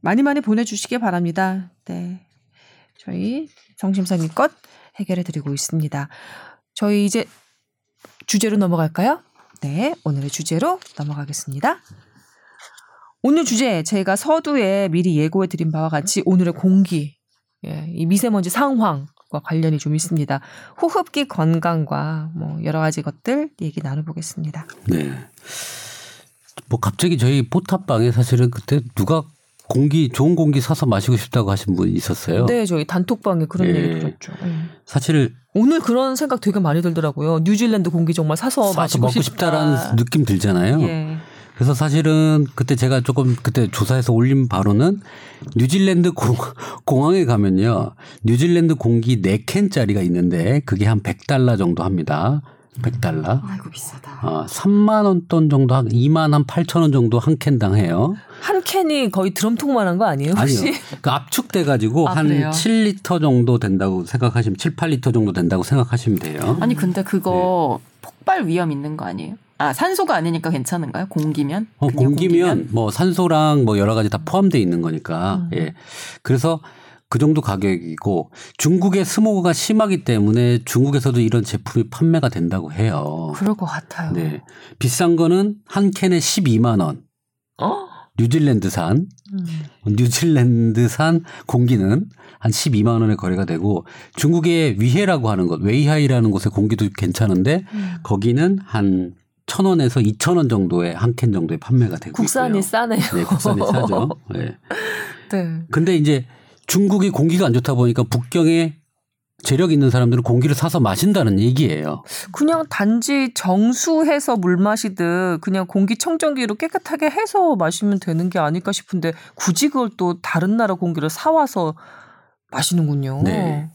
많이 많이 보내주시기 바랍니다. 네. 저희 정심사님 것 해결해드리고 있습니다. 저희 이제 주제로 넘어갈까요? 네. 오늘의 주제로 넘어가겠습니다. 오늘 주제 제가 서두에 미리 예고해 드린 바와 같이 오늘의 공기, 예, 이 미세먼지 상황과 관련이 좀 있습니다. 호흡기 건강과 뭐 여러 가지 것들 얘기 나눠보겠습니다. 네. 뭐 갑자기 저희 포탑방에 사실은 그때 누가 공기 좋은 공기 사서 마시고 싶다고 하신 분이 있었어요. 네, 저희 단톡방에 그런 예. 얘기 들었죠. 예. 사실 오늘 그런 생각 되게 많이 들더라고요. 뉴질랜드 공기 정말 사서, 사서 마시고 먹고 싶다. 싶다 라는 느낌 들잖아요. 예. 그래서 사실은 그때 제가 조금 그때 조사해서 올린 바로는 뉴질랜드 공, 공항에 가면요. 뉴질랜드 공기 4캔짜리가 있는데 그게 한 100달러 정도 합니다. 100달러. 아이고 비싸다. 어, 3만 원돈 정도 한 2만 한 8천 원 정도 한 캔당 해요. 한 캔이 거의 드럼통만한 거 아니에요? 혹시? 아니요. 그 압축돼 가지고 아, 한 그래요? 7리터 정도 된다고 생각하시면 7, 8리터 정도 된다고 생각하시면 돼요. 아니 근데 그거 폭발 위험 있는 거 아니에요? 아 산소가 아니니까 괜찮은가요? 공기면? 어, 그냥 공기면 뭐 산소랑 뭐 여러 가지 다 포함되어 있는 거니까. 음. 예. 그래서 그 정도 가격이고 중국의 스모그가 심하기 때문에 중국에서도 이런 제품이 판매가 된다고 해요. 그럴 것 같아요. 네. 비싼 거는 한 캔에 12만 원. 어? 뉴질랜드산 음. 뉴질랜드산 공기는 한 12만 원에 거래가 되고 중국의 위해라고 하는 것, 웨이하이라는 곳의 공기도 괜찮은데 음. 거기는 한 1,000원에서 2,000원 정도의 한캔 정도에 판매가 되고 국산이 있고요. 싸네요. 네, 국산이 싸죠. 네. 네. 근데 이제 중국이 공기가 안 좋다 보니까 북경에 재력 있는 사람들은 공기를 사서 마신다는 얘기예요. 그냥 단지 정수해서 물 마시듯 그냥 공기 청정기로 깨끗하게 해서 마시면 되는 게 아닐까 싶은데 굳이 그걸 또 다른 나라 공기를 사 와서 마시는군요. 네.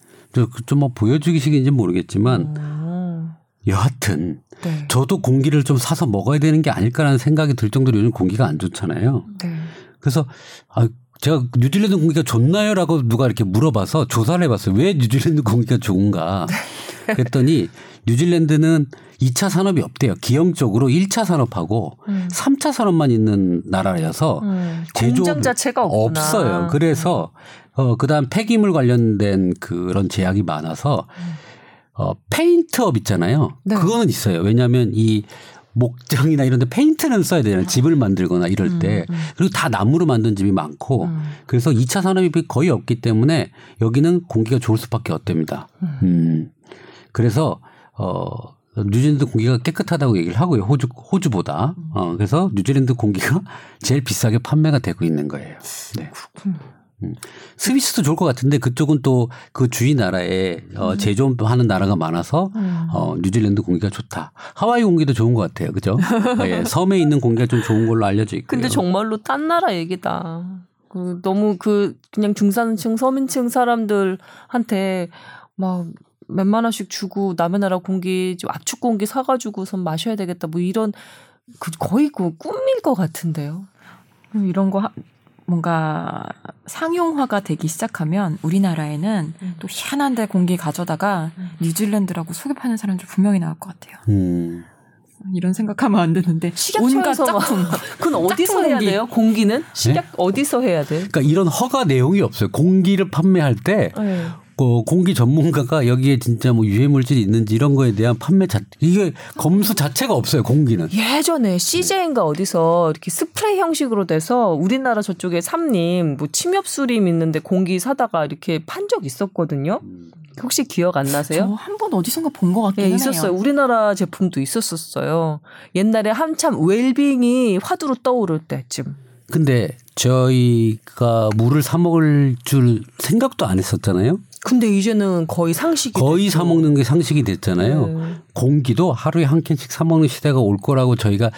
좀뭐 보여주기식인지 모르겠지만 음. 여하튼 네. 저도 공기를 좀 사서 먹어야 되는 게 아닐까라는 생각이 들 정도로 요즘 공기가 안 좋잖아요. 네. 그래서 아 제가 뉴질랜드 공기가 좋나요라고 누가 이렇게 물어봐서 조사를 해봤어요. 왜 뉴질랜드 공기가 좋은가? 그랬더니 뉴질랜드는 2차 산업이 없대요. 기형적으로 1차 산업하고 음. 3차 산업만 있는 나라여서 음. 제조업 자체가 없구나. 없어요. 그래서 어 그다음 폐기물 관련된 그런 제약이 많아서 어 페인트업 있잖아요. 네. 그거는 있어요. 왜냐하면 이 목장이나 이런 데 페인트는 써야 되잖아요. 집을 만들거나 이럴 때. 음, 음. 그리고 다 나무로 만든 집이 많고 음. 그래서 2차 산업이 거의 없기 때문에 여기는 공기가 좋을 수밖에 없답니다. 음. 그래서 어 뉴질랜드 공기가 깨끗하다고 얘기를 하고요. 호주 호주보다. 어 그래서 뉴질랜드 공기가 제일 비싸게 판매가 되고 있는 거예요. 네. 음. 스위스도 좋을 것 같은데 그쪽은 또 그 주위 나라에 어, 제조하는 나라가 많아서 음. 어, 뉴질랜드 공기가 좋다. 하와이 공기도 좋은 것 같아요. 그죠? 예, 섬에 있는 공기가 좀 좋은 걸로 알려져 있고요. 근데 정말로 딴 나라 얘기다. 그 너무 그 그냥 중산층 서민층 사람들한테 막 몇만 원씩 주고 남의 나라 공기 좀 압축 공기 사가지고선 마셔야 되겠다. 뭐 이런 그 거의 그 꿈일 것 같은데요. 이런 거 하- 뭔가 상용화가 되기 시작하면 우리나라에는 음. 또 희한한데 공기 가져다가 뉴질랜드라고 속여 파는 사람들 분명히 나올 것 같아요. 음. 이런 생각하면 안 되는데 온갖 짝퉁. 그건 어디서 해야 공기. 돼요? 공기는 식약 어디서 해야 돼? 그러니까 이런 허가 내용이 없어요. 공기를 판매할 때 네. 뭐 공기 전문가가 여기에 진짜 뭐 유해 물질이 있는지 이런 거에 대한 판매 자 이게 검수 자체가 없어요 공기는. 예전에 CJ인가 어디서 이렇게 스프레이 형식으로 돼서 우리나라 저쪽에 삼림 뭐 침엽수림 있는데 공기 사다가 이렇게 판 적 있었거든요. 혹시 기억 안 나세요? 저한번 어디선가 본 것 같긴 예, 해요. 있었어요. 우리나라 제품도 있었었어요. 옛날에 한참 웰빙이 화두로 떠오를 때쯤. 근데 저희가 물을 사 먹을 줄 생각도 안 했었잖아요. 근데 이제는 거의 상식이 거의 됐죠. 사 먹는 게 상식이 됐잖아요. 네. 공기도 하루에 한 캔씩 사 먹는 시대가 올 거라고 저희가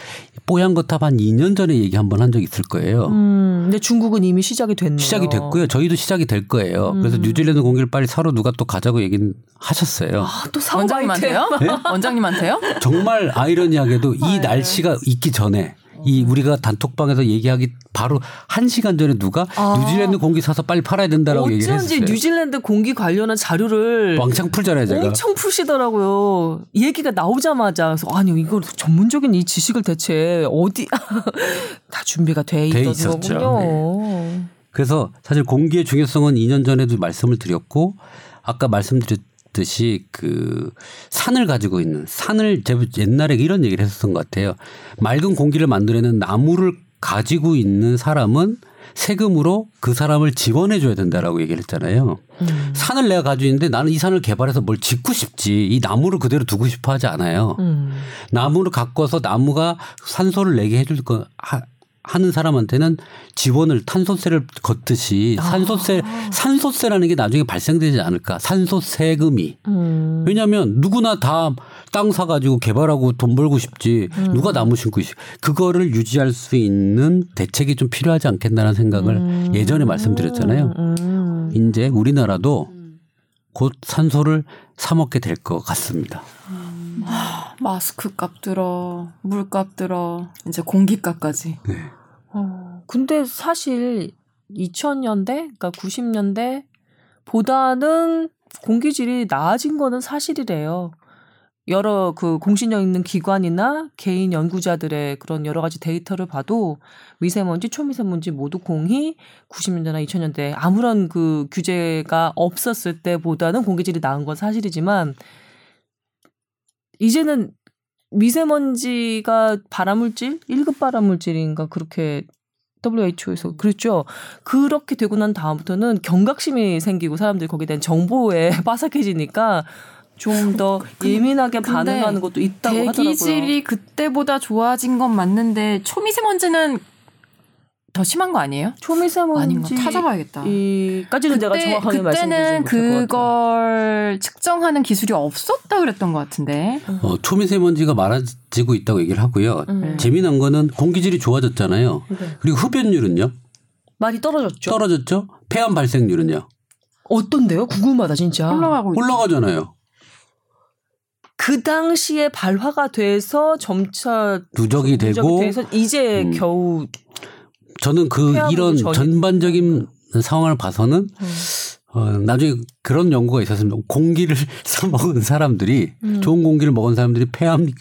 뽀얀 거탑 한 2년 전에 얘기 한 번 한 적 있을 거예요. 음, 근데 중국은 이미 시작이 됐네요. 시작이 됐고요. 저희도 시작이 될 거예요. 그래서 음. 뉴질랜드 공기를 빨리 사러 누가 또 가자고 얘기는 하셨어요. 아, 또 원장님한테요? 원장님한테요? 정말 아이러니하게도 이 아유. 날씨가 있기 전에 이 우리가 단톡방에서 얘기하기 바로 한 시간 전에 누가 아. 뉴질랜드 공기 사서 빨리 팔아야 된다라고 얘기를 어쩐지 했어요. 뉴질랜드 공기 관련한 자료를 왕창 풀잖아요, 제가. 엄청 푸시더라고요. 얘기가 나오자마자 그래서 아니 이거 전문적인 이 지식을 대체 어디 다 준비가 돼 돼 있었죠. 네. 거군요. 그래서 사실 공기의 중요성은 2년 전에도 말씀을 드렸고 아까 말씀드렸 듯이 그 산을 가지고 있는 산을 옛날에 이런 얘기를 했었던 것 같아요. 맑은 공기를 만들어내는 나무를 가지고 있는 사람은 세금으로 그 사람을 지원해 줘야 된다라고 얘기를 했잖아요. 음. 산을 내가 가지고 있는데 나는 이 산을 개발해서 뭘 짓고 싶지 이 나무를 그대로 두고 싶어 하지 않아요. 음. 나무를 가꿔서 나무가 산소를 내게 해줄 거 하, 하는 사람한테는 지원을 탄소세를 걷듯이 산소세 산소세라는 게 나중에 발생되지 않을까 산소 세금이 음. 왜냐하면 누구나 다 땅 사가지고 개발하고 돈 벌고 싶지 누가 나무 심고 싶 그거를 유지할 수 있는 대책이 좀 필요하지 않겠나라는 생각을 예전에 말씀드렸잖아요. 음. 이제 우리나라도 곧 산소를 사 먹게 될 것 같습니다. 마스크 값 들어, 물값 들어, 이제 공기값까지. 어, 근데 사실 2000년대, 그러니까 90년대 보다는 공기질이 나아진 거는 사실이래요. 여러 그 공신력 있는 기관이나 개인 연구자들의 그런 여러 가지 데이터를 봐도 미세먼지, 초미세먼지 모두 공이 90년대나 2000년대 아무런 그 규제가 없었을 때보다는 공기질이 나은 건 사실이지만 이제는 미세먼지가 발암물질, 1급 발암물질인가 그렇게 WHO에서 그랬죠. 그렇게 되고 난 다음부터는 경각심이 생기고 사람들이 거기에 대한 정보에 빠삭해지니까 좀더 예민하게 반응하는 것도 있다고 하더라고요. 대기질이 그때보다 좋아진 건 맞는데 초미세먼지는 더 심한 거 아니에요? 초미세먼지 아닌가 찾아봐야겠다. 이까지는 내가 정확하게 말씀드리지 그때는 못할 것 같아요. 그걸 측정하는 기술이 없었다 그랬던 것 같은데. 어, 초미세먼지가 많아지고 있다고 얘기를 하고요. 음. 재미난 거는 공기질이 좋아졌잖아요. 네. 그리고 흡연율은요? 많이 떨어졌죠. 떨어졌죠? 폐암 발생률은요? 어떤데요? 궁금하다 진짜. 올라가고 있- 올라가잖아요. 그 당시에 발화가 돼서 점차 누적이 누적이 되고 돼서 이제 음. 겨우 저는 그 이런 전이- 전반적인 상황을 봐서는 음. 어, 나중에 그런 연구가 있었습니다. 공기를 사 먹은 사람들이 음. 좋은 공기를 먹은 사람들이 폐암이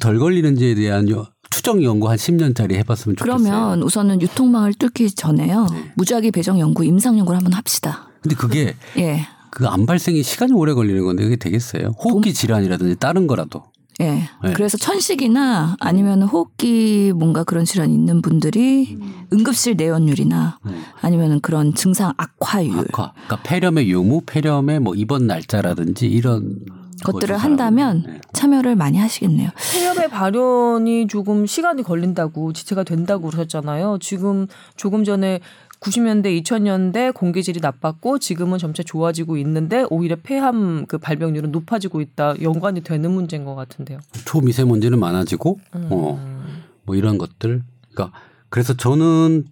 덜 걸리는지에 대한 여- 추정 연구 한 10년짜리 해봤으면 좋겠어요. 그러면 우선은 유통망을 뚫기 전에요. 네. 무작위 배정 연구, 임상 연구를 한번 합시다. 근데 그게 예. 그 암 발생이 시간이 오래 걸리는 건데 그게 되겠어요? 호흡기 질환이라든지 다른 거라도. 예. 네. 그래서 천식이나 아니면 호흡기 뭔가 그런 질환 있는 분들이 응급실 내원율이나 음. 아니면 그런 증상 악화율 악화. 그러니까 폐렴의 유무, 폐렴의 뭐 입원 날짜라든지 이런 것들을 한다면. 네. 참여를 많이 하시겠네요. 폐렴의 발현이 조금 시간이 걸린다고 지체가 된다고 그러셨잖아요. 지금 조금 전에 90년대, 2000년대 공기질이 나빴고 지금은 점차 좋아지고 있는데 오히려 폐암 그 발병률은 높아지고 있다. 연관이 되는 문제인 것 같은데요. 초미세먼지는 많아지고 음. 어, 뭐 이런 것들. 그러니까 그래서 저는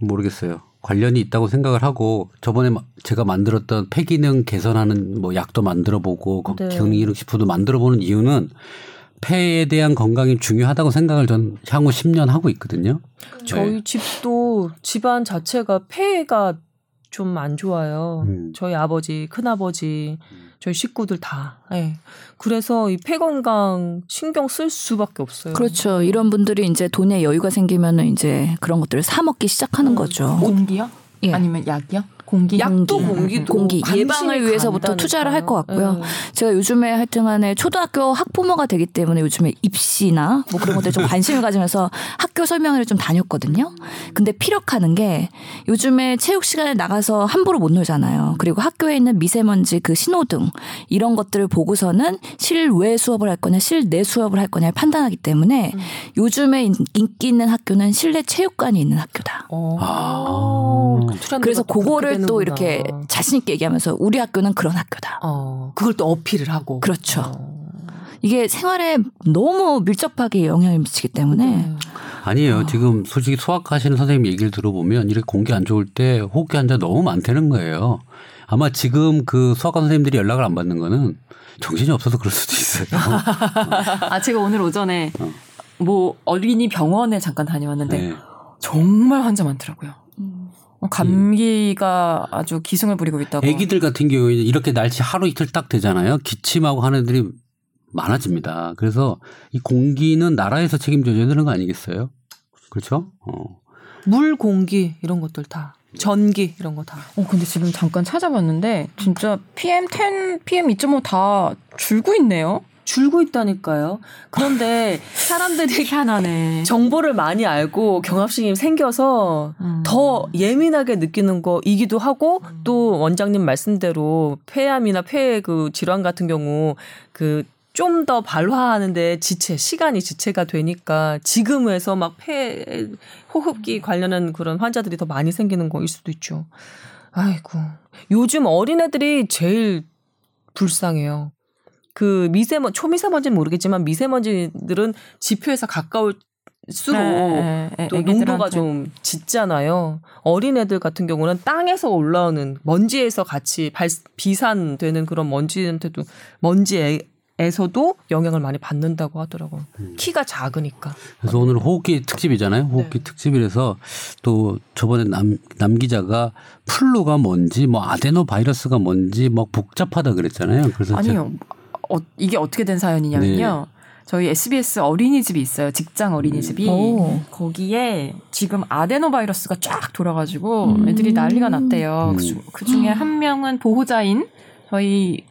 모르겠어요. 관련이 있다고 생각을 하고 저번에 마- 제가 만들었던 폐기능 개선하는 뭐 약도 만들어 보고 네. 기능이능 식품도 만들어 보는 이유는 폐에 대한 건강이 중요하다고 생각을 전 향후 10년 하고 있거든요. 저희 네. 집도 집안 자체가 폐가 좀 안 좋아요. 음. 저희 아버지, 큰아버지, 저희 식구들 다. 예. 그래서 이 폐 건강 신경 쓸 수밖에 없어요. 그렇죠. 이런 분들이 이제 돈에 여유가 생기면은 이제 그런 것들을 사 먹기 음. 시작하는 거죠. 공기요? 예. 아니면 약이요? 공기 약도 공기. 공기 예방을 위해서부터. 투자를 할 것 같고요. 예. 제가 요즘에 하여튼간에 초등학교 학부모가 되기 때문에 요즘에 입시나 뭐 그런 것들 좀 관심을 가지면서 학교 설명회를 좀 다녔거든요. 근데 피력하는 게 요즘에 체육 시간에 나가서 함부로 못 놀잖아요. 그리고 학교에 있는 미세먼지 그 신호등 이런 것들을 보고서는 실외 수업을 할 거냐 실내 수업을 할 거냐를 판단하기 때문에 요즘에 인- 인기 있는 학교는 실내 체육관이 있는 학교다. 어. 아. 트렌드가 그래서 또 그렇게 그거를 또 되는구나. 이렇게 자신 있게 얘기하면서 우리 학교는 그런 학교다. 어, 그걸 또 어필을 하고. 그렇죠. 어. 이게 생활에 너무 밀접하게 영향을 미치기 때문에 네. 아니에요. 지금 솔직히 수학하시는 선생님 얘기를 들어보면 이렇게 공기 안 좋을 때 호흡기 환자 너무 많다는 거예요. 아마 지금 그 수학과 선생님들이 연락을 안 받는 거는 정신이 없어서 그럴 수도 있어요. 아 제가 오늘 오전에 뭐 어린이 병원에 잠깐 다녀왔는데 네. 정말 환자 많더라고요. 어, 감기가 아주 기승을 부리고 있다고. 애기들 같은 경우에 이렇게 날씨 하루 이틀 딱 되잖아요. 기침하고 하는 애들이 많아집니다. 그래서 이 공기는 나라에서 책임져줘야 되는 거 아니겠어요? 그렇죠? 어. 물, 공기 이런 것들 다. 전기 이런 거 다. 어 근데 지금 잠깐 찾아봤는데 진짜 PM10, PM2.5 다 줄고 있네요. 줄고 있다니까요. 그런데 사람들이 희한하네. 정보를 많이 알고 경합심이 생겨서 음. 더 예민하게 느끼는 거이기도 하고 또 원장님 말씀대로 폐암이나 폐 그 질환 같은 경우 그 좀더 발화하는데 지체 시간이 지체가 되니까 지금에서 막 폐 호흡기 관련한 그런 환자들이 더 많이 생기는 거일 수도 있죠. 아이고 요즘 어린애들이 제일 불쌍해요. 그 미세먼 초미세먼지는 모르겠지만 미세먼지들은 지표에서 가까울 수록 네, 네, 또 애기들한테. 농도가 좀 짙잖아요. 어린애들 같은 경우는 땅에서 올라오는 먼지에서 같이 발, 비산되는 그런 먼지한테도 먼지에서도 영향을 많이 받는다고 하더라고요. 키가 작으니까. 그래서 오늘 호흡기 특집이잖아요. 호흡기 네. 특집이라서 또 저번에 남, 남 기자가 플루가 뭔지 뭐 아데노 바이러스가 뭔지 뭐 복잡하다 그랬잖아요. 그래서 아니요. 어, 이게 어떻게 된 사연이냐면요. 저희 SBS 어린이집이 있어요. 직장 어린이집이. 오. 거기에 지금 아데노 바이러스가 쫙 돌아가지고 음. 애들이 난리가 났대요. 음. 그, 중- 그 중에 한 명은 보호자인 저희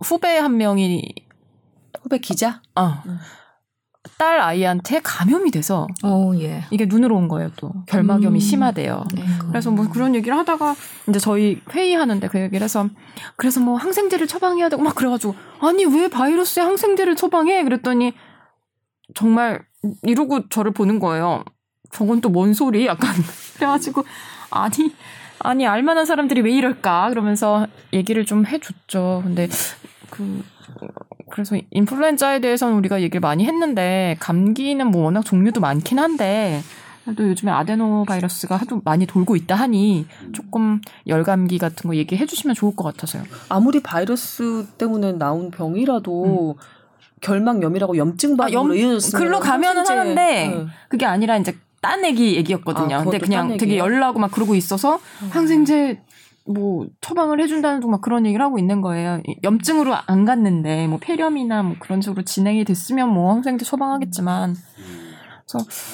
후배 한 명이 후배 기자? 아, 음. 딸 아이한테 감염이 돼서 어 예. 이게 눈으로 온 거예요. 또 결막염이 음. 심하대요. 네. 그래서 뭐 그런 얘기를 하다가 이제 저희 회의하는데 그 얘기를 해서 그래서 뭐 항생제를 처방해야 되고 막 그래가지고 아니 왜 바이러스에 항생제를 처방해? 그랬더니 정말 이러고 저를 보는 거예요. 저건 또 뭔 소리? 약간 그래가지고 아니 아니 알만한 사람들이 왜 이럴까? 그러면서 얘기를 좀 해줬죠. 근데 그 그래서 인플루엔자에 대해서는 우리가 얘기를 많이 했는데 감기는 뭐 워낙 종류도 많긴 한데 또 요즘에 아데노 바이러스가 하도 많이 돌고 있다 하니 조금 열감기 같은 거 얘기해 주시면 좋을 것 같아서요. 아무리 바이러스 때문에 나온 병이라도 결막염이라고 염증 아, 염- 이어졌으면 글로 가면은 항생제- 하는데 네. 그게 아니라 이제 딴 애기 얘기였거든요. 아, 근데 그냥 딴 되게? 열나고 막 그러고 있어서 항생제 뭐 처방을 해준다는 둥 막 그런 얘기를 하고 있는 거예요. 염증으로 안 갔는데 뭐 폐렴이나 뭐 그런 식으로 진행이 됐으면 뭐 항생제 처방하겠지만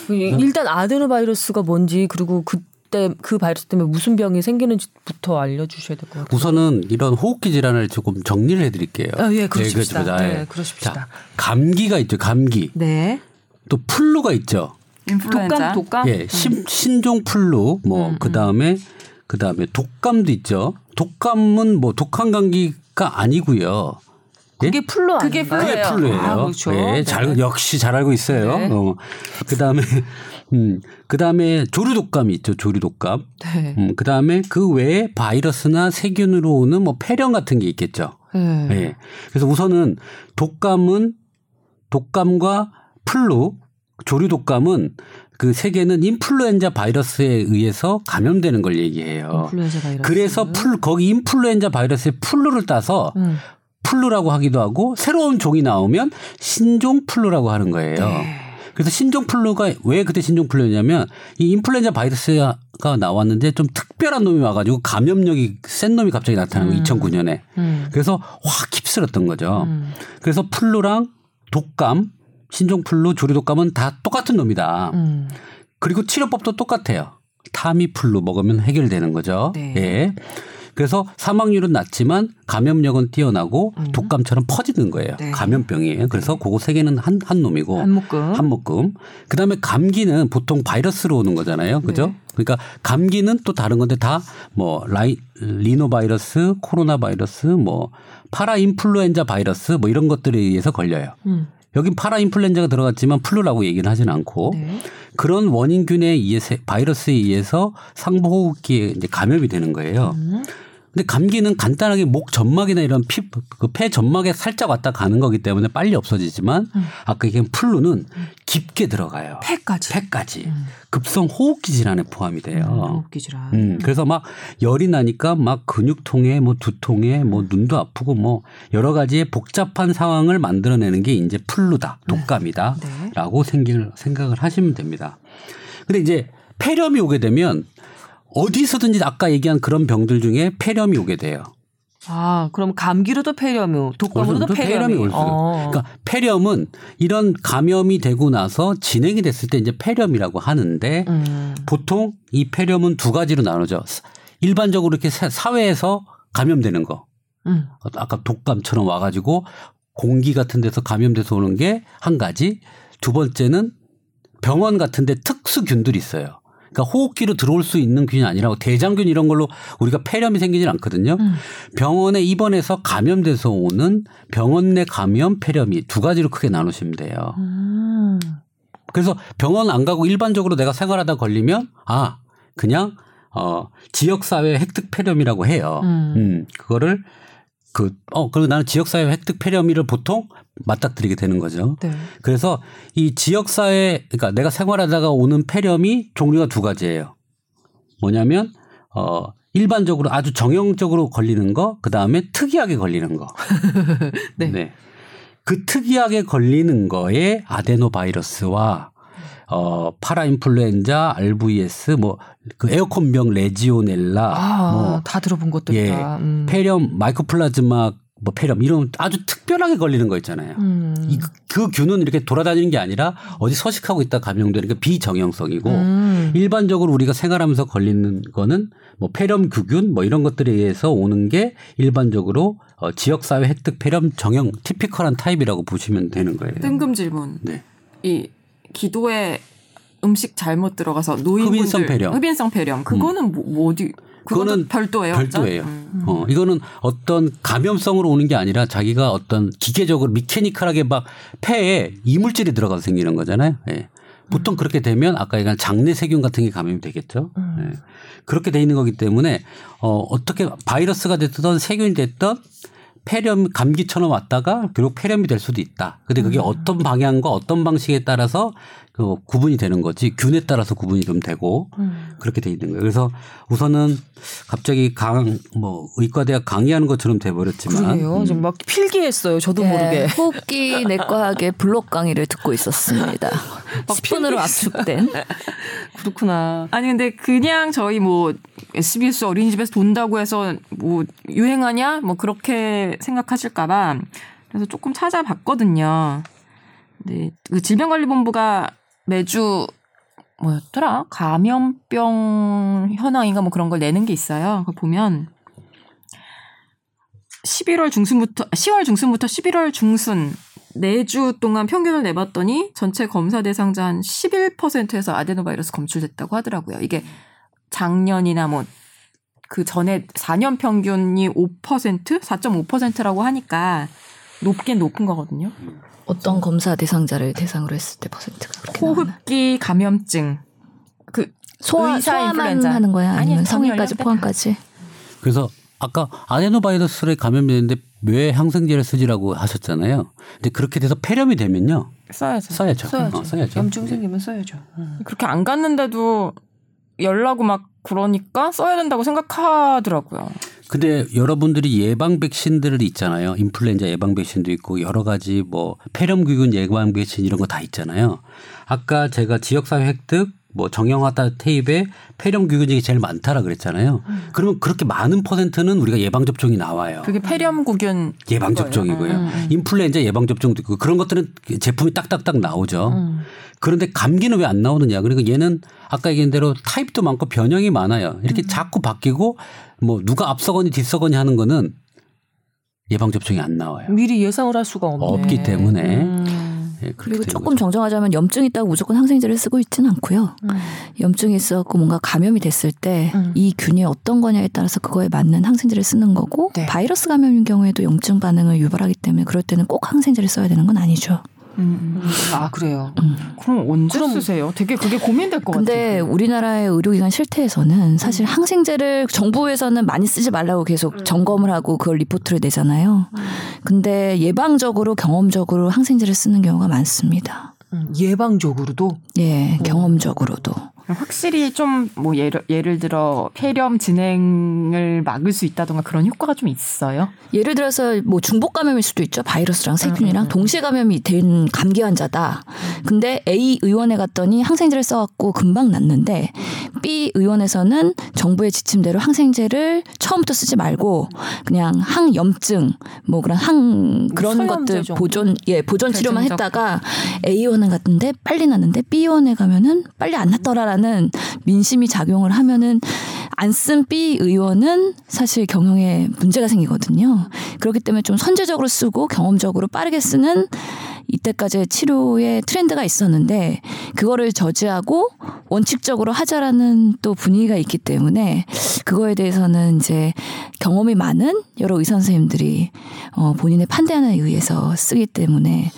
그 일단 아데노 바이러스가 뭔지 그리고 그때 그 바이러스 때문에 무슨 병이 생기는지부터 알려주셔야 될 것 같아요. 우선은 이런 호흡기 질환을 조금 정리를 해드릴게요. 아, 예, 그러십시다. 네, 그렇습니다. 네, 예. 그러십시다. 자, 감기가 있죠. 감기. 네. 또 flu가 있죠. 인플루엔자. 독감, 독감. 예, 신, 신종 플루, 뭐, 음, 그 다음에, 그 다음에 독감도 있죠. 독감은 뭐 독한 감기가 아니고요. 예? 그게 flu 그게 아닌가요? 그게 flu예요. flu예요. 아, 그렇죠. 예, 네. 잘, 역시 잘 알고 있어요. 네. 어. 그 다음에, 음, 그 다음에 조류독감이 있죠. 조류독감. 네. 음, 그 다음에 그 외에 바이러스나 세균으로 오는 뭐 폐렴 같은 게 있겠죠. 네. 예. 그래서 우선은 독감은 독감과 flu, 조류 독감은 그세 개는 인플루엔자 바이러스에 의해서 감염되는 걸 얘기해요. 인플루엔자 바이러스. 그래서 풀 거기 인플루엔자 바이러스의 flu를 따서 음. flu라고 하기도 하고 새로운 종이 나오면 신종 플루라고 하는 거예요. 네. 그래서 신종 플루가 왜 그때 신종 플루냐면 이 인플루엔자 바이러스가 나왔는데 좀 특별한 놈이 와가지고 감염력이 센 놈이 갑자기 나타난 거 음. 2009년에. 음. 그래서 확 휩쓸었던 거죠. 음. 그래서 flu랑 독감, 신종 플루, 조류 독감은 다 똑같은 놈이다. 음. 그리고 치료법도 똑같아요. 타미플루 먹으면 해결되는 거죠. 네. 예. 그래서 사망률은 낮지만 감염력은 뛰어나고 독감처럼 퍼지는 거예요. 음. 네. 감염병이에요. 그래서 그거 세 개는 한, 한 놈이고 한 묶음. 한 묶음. 그 다음에 감기는 보통 바이러스로 오는 거잖아요. 그죠? 네. 그러니까 감기는 또 다른 건데 다 뭐 라이 리노 바이러스, 코로나 바이러스, 뭐 파라 인플루엔자 바이러스 뭐 이런 것들에 의해서 걸려요. 음. 여긴 파라 인플루엔자가 들어갔지만 flu라고 얘기는 하진 않고 네. 그런 원인균에 의해서 바이러스에 의해서 상부호흡기에 이제 감염이 되는 거예요. 음. 근데 감기는 간단하게 목 점막이나 이런 피, 그폐 점막에 살짝 왔다 가는 거기 때문에 빨리 없어지지만 음. 아까 얘기한 flu는 깊게 들어가요. 폐까지. 폐까지. 음. 급성 호흡기 질환에 포함이 돼요. 호흡기 질환. 음, 그래서 막 열이 나니까 막 근육통에 뭐 두통에 뭐 눈도 아프고 뭐 여러 가지의 복잡한 상황을 만들어내는 게 이제 플루다, 독감이다 네. 라고 생각을, 생각을 하시면 됩니다. 근데 이제 폐렴이 오게 되면 어디서든지 아까 얘기한 그런 병들 중에 폐렴이 오게 돼요. 아, 그럼 감기로도 폐렴이, 독감으로도 폐렴이. 올 수. 어. 그러니까 폐렴은 이런 감염이 되고 나서 진행이 됐을 때 이제 폐렴이라고 하는데 음. 보통 이 폐렴은 두 가지로 나누죠. 일반적으로 이렇게 사- 사회에서 감염되는 거. 음. 아까 독감처럼 와가지고 공기 같은 데서 감염돼서 오는 게 한 가지. 두 번째는 병원 같은 데 특수균들이 있어요. 그러니까 호흡기로 들어올 수 있는 균이 아니라고 대장균 이런 걸로 우리가 폐렴이 생기진 않거든요. 음. 병원에 입원해서 감염돼서 오는 병원 내 감염 폐렴이 두 가지로 크게 나누시면 돼요. 음. 그래서 병원 안 가고 일반적으로 내가 생활하다 걸리면 아 그냥 어 지역 사회 획득 폐렴이라고 해요. 음. 음, 그거를 그 어 그리고 나는 지역사회 획득 폐렴이를 보통 맞닥뜨리게 되는 거죠. 네. 그래서 이 지역사회 그러니까 내가 생활하다가 오는 폐렴이 종류가 두 가지예요. 뭐냐면 어 일반적으로 아주 정형적으로 걸리는 거, 그 다음에 특이하게 걸리는 거. 네. 그 특이하게 걸리는 거에 아데노 바이러스와 어 파라인플루엔자, RVS, 뭐 그 에어컨병 레지오넬라, 아, 뭐다 들어본 것들이다. 예, 음. 폐렴, 마이코플라즈마 뭐 폐렴 이런 아주 특별하게 걸리는 거 있잖아요. 음. 이, 그 균은 이렇게 돌아다니는 게 아니라 어디 서식하고 있다 감염되는 게 비정형성이고 음. 일반적으로 우리가 생활하면서 걸리는 거는 뭐 폐렴 구균 뭐 이런 것들에 의해서 오는 게 일반적으로 어, 지역사회 획득 폐렴 정형 typical한 타입이라고 보시면 되는 거예요. 뜬금 질문. 네. 이 기도에 음식 잘못 들어가서 노인분들 흡인성 폐렴. 음. 흡인성 폐렴. 그거는 뭐, 뭐 어디 그거는 별도예요. 별도예요. 음. 어, 이거는 어떤 감염성으로 오는 게 아니라 자기가 어떤 기계적으로 미케니컬하게 막 폐에 이물질이 들어가서 생기는 거잖아요. 예. 보통 그렇게 되면 아까 얘기한 장내 세균 같은 게 감염이 되겠죠. 예. 그렇게 돼 있는 거기 때문에 어, 어떻게 바이러스가 됐든 세균이 됐든 폐렴 감기처럼 왔다가 결국 폐렴이 될 수도 있다. 근데 그게 어떤 방향과 어떤 방식에 따라서 그 구분이 되는 거지 균에 따라서 구분이 좀 되고 음. 그렇게 돼 있는 거예요. 그래서 우선은 갑자기 강 뭐 의과대학 강의하는 것처럼 돼 버렸지만 그러게요. 음. 좀막 필기했어요. 저도 네, 모르게. 호흡기 내과학의 블록 강의를 듣고 있었습니다. 10분으로 압축된. 그렇구나. 아니 근데 그냥 저희 뭐 SBS 어린이집에서 돈다고 해서 뭐 유행하냐 뭐 그렇게 생각하실까봐 그래서 조금 찾아봤거든요. 근데 그 질병관리본부가 매주 뭐였더라 감염병 현황인가 뭐 그런 걸 내는 게 있어요. 그거 보면 11월 중순부터 10월 중순부터 11월 중순 4주 동안 평균을 내봤더니 전체 검사 대상자 한 11%에서 아데노바이러스 검출됐다고 하더라고요. 이게 작년이나 뭐 그 전에 4년 평균이 5% 4.5%라고 하니까 높긴 높은 거거든요. 어떤 검사 대상자를 대상으로 했을 때 퍼센트가 그렇게 나오나? 호흡기 감염증 그 소화만 인플루엔자. 하는 거야? 아니, 아니면 성 성인까지 포함까지? 그래서 아까 아데노바이러스에 감염되는데 왜 항생제를 쓰지라고 하셨잖아요. 근데 그렇게 돼서 폐렴이 되면요 써야죠. 써야죠. 써야죠. 어, 써야죠. 염증 생기면 써야죠. 음. 그렇게 안 갔는데도 열나고 막 그러니까 써야 된다고 생각하더라고요. 근데 여러분들이 예방 백신들 있잖아요. 인플루엔자 예방 백신도 있고 여러 가지 뭐 폐렴규균 예방 백신 이런 거 다 있잖아요. 아까 제가 지역사회 획득 뭐 정형화다 테이프에 폐렴 규근직이 제일 많다라 그랬잖아요. 그러면 그렇게 많은 퍼센트는 우리가 예방 접종이 나와요. 그게 폐렴 구균 예방 접종이고요. 음, 음. 인플루엔자 예방 접종도 있고 그런 것들은 제품이 딱딱딱 나오죠. 음. 그런데 감기는 왜 안 나오느냐? 그러니까 얘는 아까 얘기한 대로 타입도 많고 변형이 많아요. 이렇게 음. 자꾸 바뀌고 뭐 누가 앞서거니 뒤서거니 하는 거는 예방 접종이 안 나와요. 미리 예상을 할 수가 없네. 없기 때문에 음. 예, 그리고 조금 거죠. 정정하자면 염증이 있다고 무조건 항생제를 쓰고 있지는 않고요. 음. 염증이 있었고 뭔가 감염이 됐을 때이 음. 균이 어떤 거냐에 따라서 그거에 맞는 항생제를 쓰는 거고 네. 바이러스 감염인 경우에도 염증 반응을 유발하기 때문에 그럴 때는 꼭 항생제를 써야 되는 건 아니죠. 음. 음, 아 그래요. 그럼 언제 쓰세요? 되게 그게 고민될 것 근데 같아요. 우리나라의 의료기관 실태에서는 음. 사실 항생제를 정부에서는 많이 쓰지 말라고 계속 점검을 하고 그걸 리포트를 내잖아요. 음. 근데 예방적으로 경험적으로 항생제를 쓰는 경우가 많습니다. 음, 예방적으로도 예, 경험적으로도. 확실히 좀 뭐 예를 예를 들어 폐렴 진행을 막을 수 있다던가 그런 효과가 좀 있어요. 예를 들어서 뭐 중복 감염일 수도 있죠. 바이러스랑 음, 세균이랑 동시에 감염이 된 감기 환자다. 근데 A 의원에 갔더니 항생제를 써갖고 금방 낫는데 B 의원에서는 정부의 지침대로 항생제를 처음부터 쓰지 말고 그냥 항염증 뭐 그런 항 그런 것들 정도? 보존 예 보존 치료만. 했다가 A 의원에 갔는데 빨리 낫는데 B 의원에 가면은 빨리 안 낫더라 라는 민심이 작용을 하면은 안 쓴 B 의원은 사실 경영에 문제가 생기거든요. 그렇기 때문에 좀 선제적으로 쓰고 경험적으로 빠르게 쓰는 이때까지의 치료의 트렌드가 있었는데 그거를 저지하고 원칙적으로 하자라는 또 분위기가 있기 때문에 그거에 대해서는 이제 경험이 많은 여러 의사 선생님들이 어 본인의 판단에 의해서 쓰기 때문에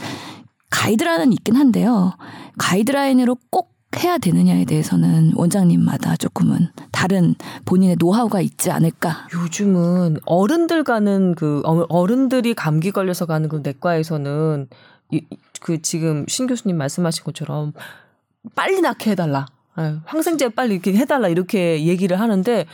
가이드라인은 있긴 한데요. 가이드라인으로 꼭 해야 되느냐에 대해서는 원장님마다 조금은 다른 본인의 노하우가 있지 않을까. 요즘은 어른들 가는 그 어- 어른들이 감기 걸려서 가는 그 내과에서는 이, 그 지금 신 교수님 말씀하신 것처럼 빨리 낫게 해달라. 예, 항생제 빨리 이렇게 해달라 이렇게 얘기를 하는데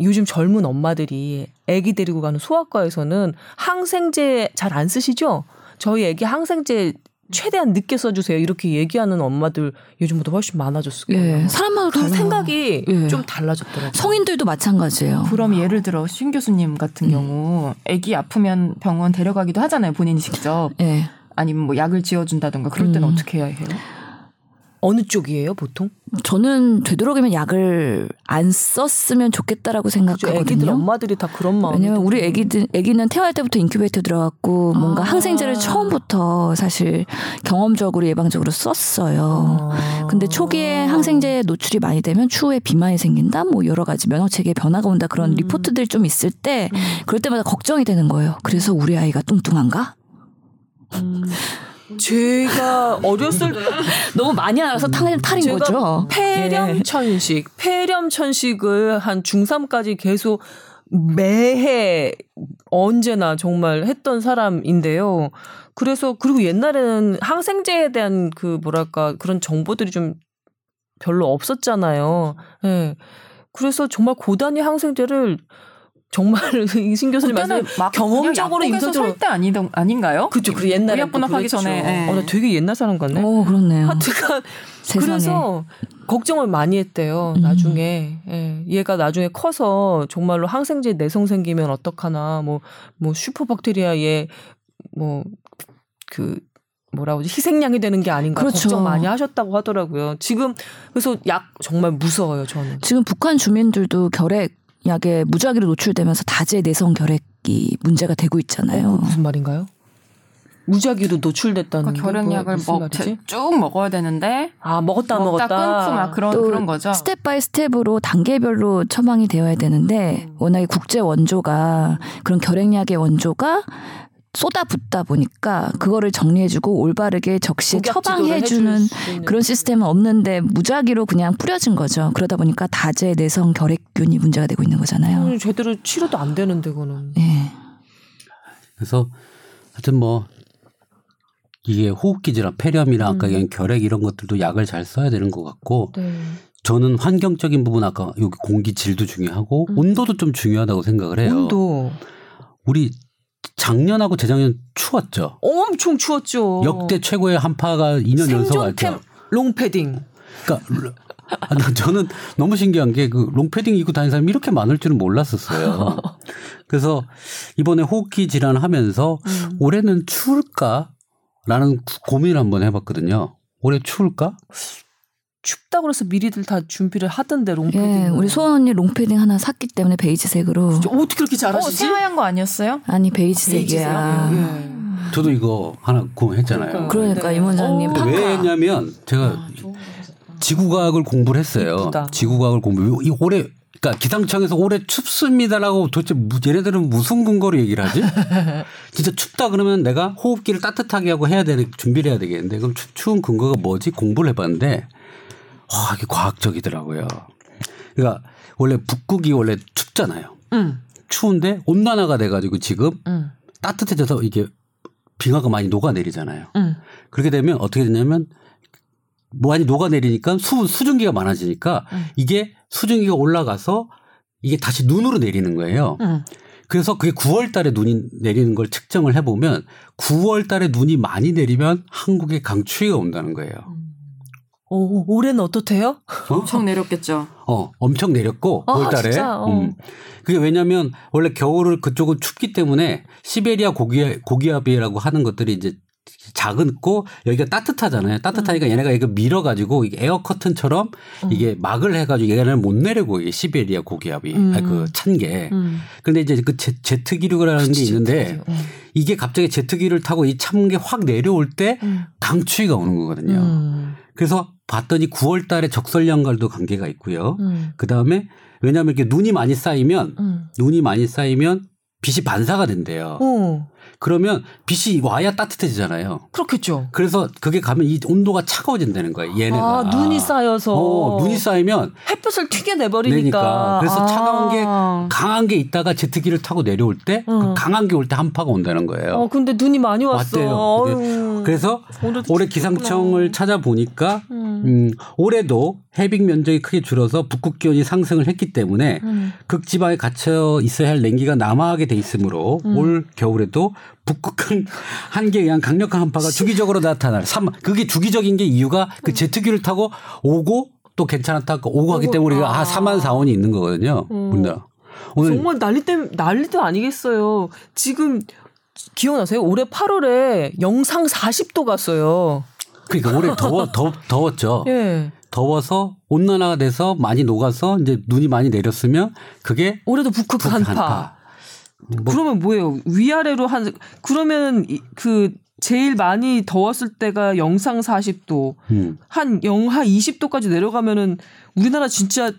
요즘 젊은 엄마들이 아기 데리고 가는 소아과에서는 항생제 잘 안 쓰시죠? 저희 아기 항생제 최대한 늦게 써주세요. 이렇게 얘기하는 엄마들 요즘보다 훨씬 많아졌을 거예요. 예, 사람마다 그 달라요. 생각이 예. 좀 달라졌더라고요. 성인들도 마찬가지예요. 그럼 예를 들어 신 교수님 같은 경우 아기 아프면 병원 데려가기도 하잖아요. 본인이 직접 예. 아니면 뭐 약을 지어준다던가 그럴 때는 음. 어떻게 해야 해요? 어느 쪽이에요, 보통? 저는 되도록이면 약을 안 썼으면 좋겠다라고 그죠. 애기들 생각하거든요. 엄마들이 다 그런 마음. 왜냐면 우리 애기들 애기는 태어날 때부터 인큐베이터 들어갔고 뭔가 아. 항생제를 처음부터 사실 경험적으로 예방적으로 썼어요. 아. 근데 초기에 항생제에 노출이 많이 되면 추후에 비만이 생긴다, 뭐 여러 가지 면역 체계에 변화가 온다 그런 음. 리포트들 좀 있을 때 그럴 때마다 걱정이 되는 거예요. 그래서 우리 아이가 뚱뚱한가? 제가 어렸을 때 너무 많이 알아서 탈, 탈인 제가 거죠. 폐렴 예. 천식, 폐렴 천식을 한 중3까지 계속 매해 언제나 정말 했던 사람인데요. 그래서 그리고 옛날에는 항생제에 대한 그 뭐랄까 그런 정보들이 좀 별로 없었잖아요. 예. 그래서 정말 고단위 항생제를 정말 이신 교수님 말씀 막 경험적으로 임상적으로 살때 아니던 아닌가요? 그죠. 그리고 옛날에 의약 분업하기 전에, 예. 어, 나 되게 옛날 사람 같네. 오 그렇네요. 하여튼간 세상에. 그래서 걱정을 많이 했대요. 음. 나중에 예. 얘가 나중에 커서 정말로 항생제 내성 생기면 어떡하나 뭐 뭐 슈퍼박테리아에 뭐그 뭐라고 하지 희생양이 되는 게 아닌가 그렇죠. 걱정 많이 하셨다고 하더라고요. 지금 그래서 약 정말 무서워요 저는. 지금 북한 주민들도 결핵 약에 무작위로 노출되면서 다제 내성 결핵이 문제가 되고 있잖아요. 어, 무슨 말인가요? 무작위로 노출됐다는 그러니까 게 뭐, 결핵약을 무슨 먹, 말이지? 쭉 먹어야 되는데 아 먹었다 안 먹다 먹었다. 끊고 막 그런 또 그런 거죠. step by step으로 단계별로 처방이 되어야 되는데 음. 워낙에 국제 원조가 그런 결핵약의 원조가 쏟아붓다 보니까 그거를 정리해주고 올바르게 적시에 지도를 처방해주는. 그런 시스템은 없는데 무작위로 그냥 뿌려진 거죠. 그러다 보니까 다제 내성 결핵균이 문제가 되고 있는 거잖아요. 음, 제대로 치료도 안 되는데 그거는. 예. 그래서 하여튼 뭐 이게 호흡기 질환, 폐렴이랑 아까 음. 얘기한 결핵 이런 것들도 약을 잘 써야 되는 것 같고 네. 저는 환경적인 부분 아까 여기 공기 질도 중요하고 음. 온도도 좀 중요하다고 생각을 해요. 온도 우리 작년하고 재작년 추웠죠. 엄청 추웠죠. 역대 최고의 한파가 2년 연속 왔죠. 롱패딩. 그러니까 아, 나- 저는 너무 신기한 게 그 롱패딩 입고 다니는 사람이 이렇게 많을 줄은 몰랐었어요. 그래서 이번에 호흡기 질환 하면서 음. 올해는 추울까라는 구- 고민을 한번 해봤거든요. 올해 추울까? 춥다 그래서 미리들 다 준비를 하던데 롱패딩. 예, 우리 소원 언니 롱패딩 하나 샀기 때문에 베이지색으로. 어떻게 그렇게 어, 잘하시지? 새하얀 거 아니었어요? 아니 베이지색이야. 예. 저도 이거 하나 구매했잖아요. 그러니까 네. 임 원장님 어. 파카. 왜 했냐면 제가 지구과학을 공부를 했어요. 이쁘다. 지구과학을 공부. 이 올해 그러니까 기상청에서 올해 춥습니다라고 도대체 무- 얘네들은 무슨 근거로 얘기를 하지? 진짜 춥다 그러면 내가 호흡기를 따뜻하게 하고 해야 되는 준비를 해야 되겠는데 그럼 추, 추운 근거가 뭐지? 공부를 해봤는데 와 이게 과학적이더라고요. 그러니까 원래 북극이 원래 춥잖아요. 응. 추운데 온난화가 돼가지고 지금 응. 따뜻해져서 이게 빙하가 많이 녹아내리잖아요. 응. 그렇게 되면 어떻게 되냐면 많이 녹아내리니까 수, 수증기가 많아지니까 음. 이게 수증기가 올라가서 이게 다시 눈으로 내리는 거예요. 응. 그래서 그게 9월 달에 눈이 내리는 걸 측정을 해보면 9월 달에 눈이 많이 내리면 한국에 강추위가 온다는 거예요. 오, 올해는 어떻대요? 엄청 내렸겠죠. 어, 엄청 내렸고, 아, 9월 달에. 진짜? 어. 음. 그게 왜냐면 원래 겨울을 그쪽은 춥기 때문에 시베리아 고기, 고기압이라고 하는 것들이 이제 작은고 여기가 따뜻하잖아요. 음. 따뜻하니까 얘네가 이거 밀어가지고 에어 커튼처럼 이게 막을 해가지고 얘네를 못 내리고 이게 시베리아 고기압이 음. 그찬 게. 음. 근데 이제 그 제, 제트기류라는 게 있는데 응. 이게 갑자기 제트기를 타고 이 찬 게 확 내려올 때 음. 강추위가 오는 거거든요. 음. 그래서 봤더니 9월 달에 적설량과도 관계가 있고요. 음. 그 다음에 왜냐하면 이렇게 눈이 많이 쌓이면 음. 눈이 많이 쌓이면 빛이 반사가 된대요. 어, 그러면 빛이 와야 따뜻해지잖아요. 그렇겠죠. 그래서 그게 가면 이 온도가 차가워진다는 거예요. 얘네가. 아, 눈이 쌓여서. 어, 눈이 쌓이면 햇볕을 튀게 내버리니까. 내니까. 그래서 아. 차가운 게 강한 게 있다가 제트기를 타고 내려올 때 응. 그 강한 게 올 때 한파가 온다는 거예요. 어, 근데 눈이 많이 왔어. 왔대요. 어휴. 그래서 올해. 기상청을 찾아보니까 음. 음, 올해도 해빙 면적이 크게 줄어서 북극 기온이 상승을 했기 때문에 음. 극지방에 갇혀 있어야 할 냉기가 남하하게 돼 있으므로 음. 올 겨울에도 북극한 한계에 의한 강력한 한파가 주기적으로 나타날. 삼 그게 주기적인 게 이유가 그 음. 제트기를 타고 오고 또 괜찮았다가 오고 하기 오고, 때문에 우리가 아. 아, 4만 4원이 있는 거거든요. 음. 우리나라. 오늘 정말 난리 때 난리도 아니겠어요. 지금 기억나세요? 올해 8월에 영상 40도 갔어요. 그러니까 올해 더워 더, 더웠죠. 예. 더워서 온난화가 돼서 많이 녹아서 이제 눈이 많이 내렸으면 그게 올해도 북극 북극 한파. 한파. 뭐 그러면 뭐예요? 위아래로 한 그러면 이- 그 제일 많이 더웠을 때가 영상 40도, 음. 한 영하 20도까지 내려가면은 우리나라 진짜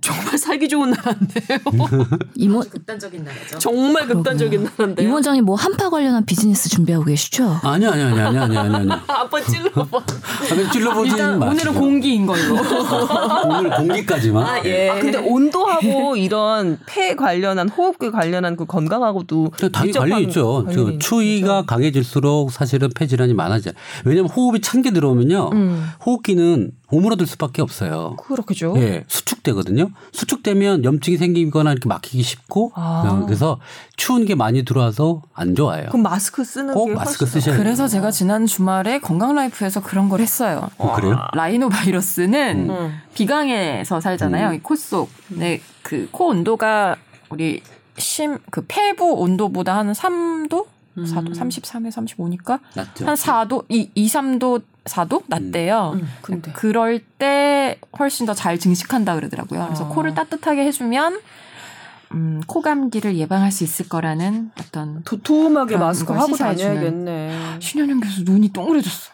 정말 살기 좋은 나라인데요. 임원 극단적인 나라죠. 정말 극단적인 나라인데요. 임 원장님 뭐 한파 관련한 비즈니스 준비하고 계시죠? 아니 아니 아니 아니 아니 아니 아니. 아빠 찔러봐. 아, 찔러보지 일단 오늘은 공기인 걸로. 오늘 공기까지만. 예. 아, 근데 온도하고 이런 폐 관련한 호흡기 관련한 그 건강하고도 당연히 관련이 있죠. 저 추위가 거죠. 강해질수록 사실은 폐 질환이 많아져요. 왜냐하면 호흡이 찬 게 들어오면요. 음. 호흡기는 오므러들 수밖에 없어요. 그렇겠죠. 예, 수축되거든요. 수축되면 염증이 생기거나 이렇게 막히기 쉽고 아. 어, 그래서 추운 게 많이 들어와서 안 좋아요. 그럼 마스크 쓰는 꼭게 마스크 쓰셔야 돼요. 그래서 제가 지난 주말에 건강 라이프에서 그런 걸 했어요. 어, 그래요? 라이노 바이러스는 음. 비강에서 살잖아요. 이코 속. 네, 그 코 온도가 우리 심 그 폐부 온도보다 한 3도? 4도 33에 35니까 낫죠. 한 4도, 이 2, 3도, 4도 낮대요. 음, 근데 그럴 때 훨씬 더 잘 증식한다 그러더라고요. 그래서 아. 코를 따뜻하게 해주면 음, 코 감기를 예방할 수 있을 거라는 어떤 도톰하게 마스크 걸 하고. 다녀야겠네. 신현영 교수 눈이 동그래졌어.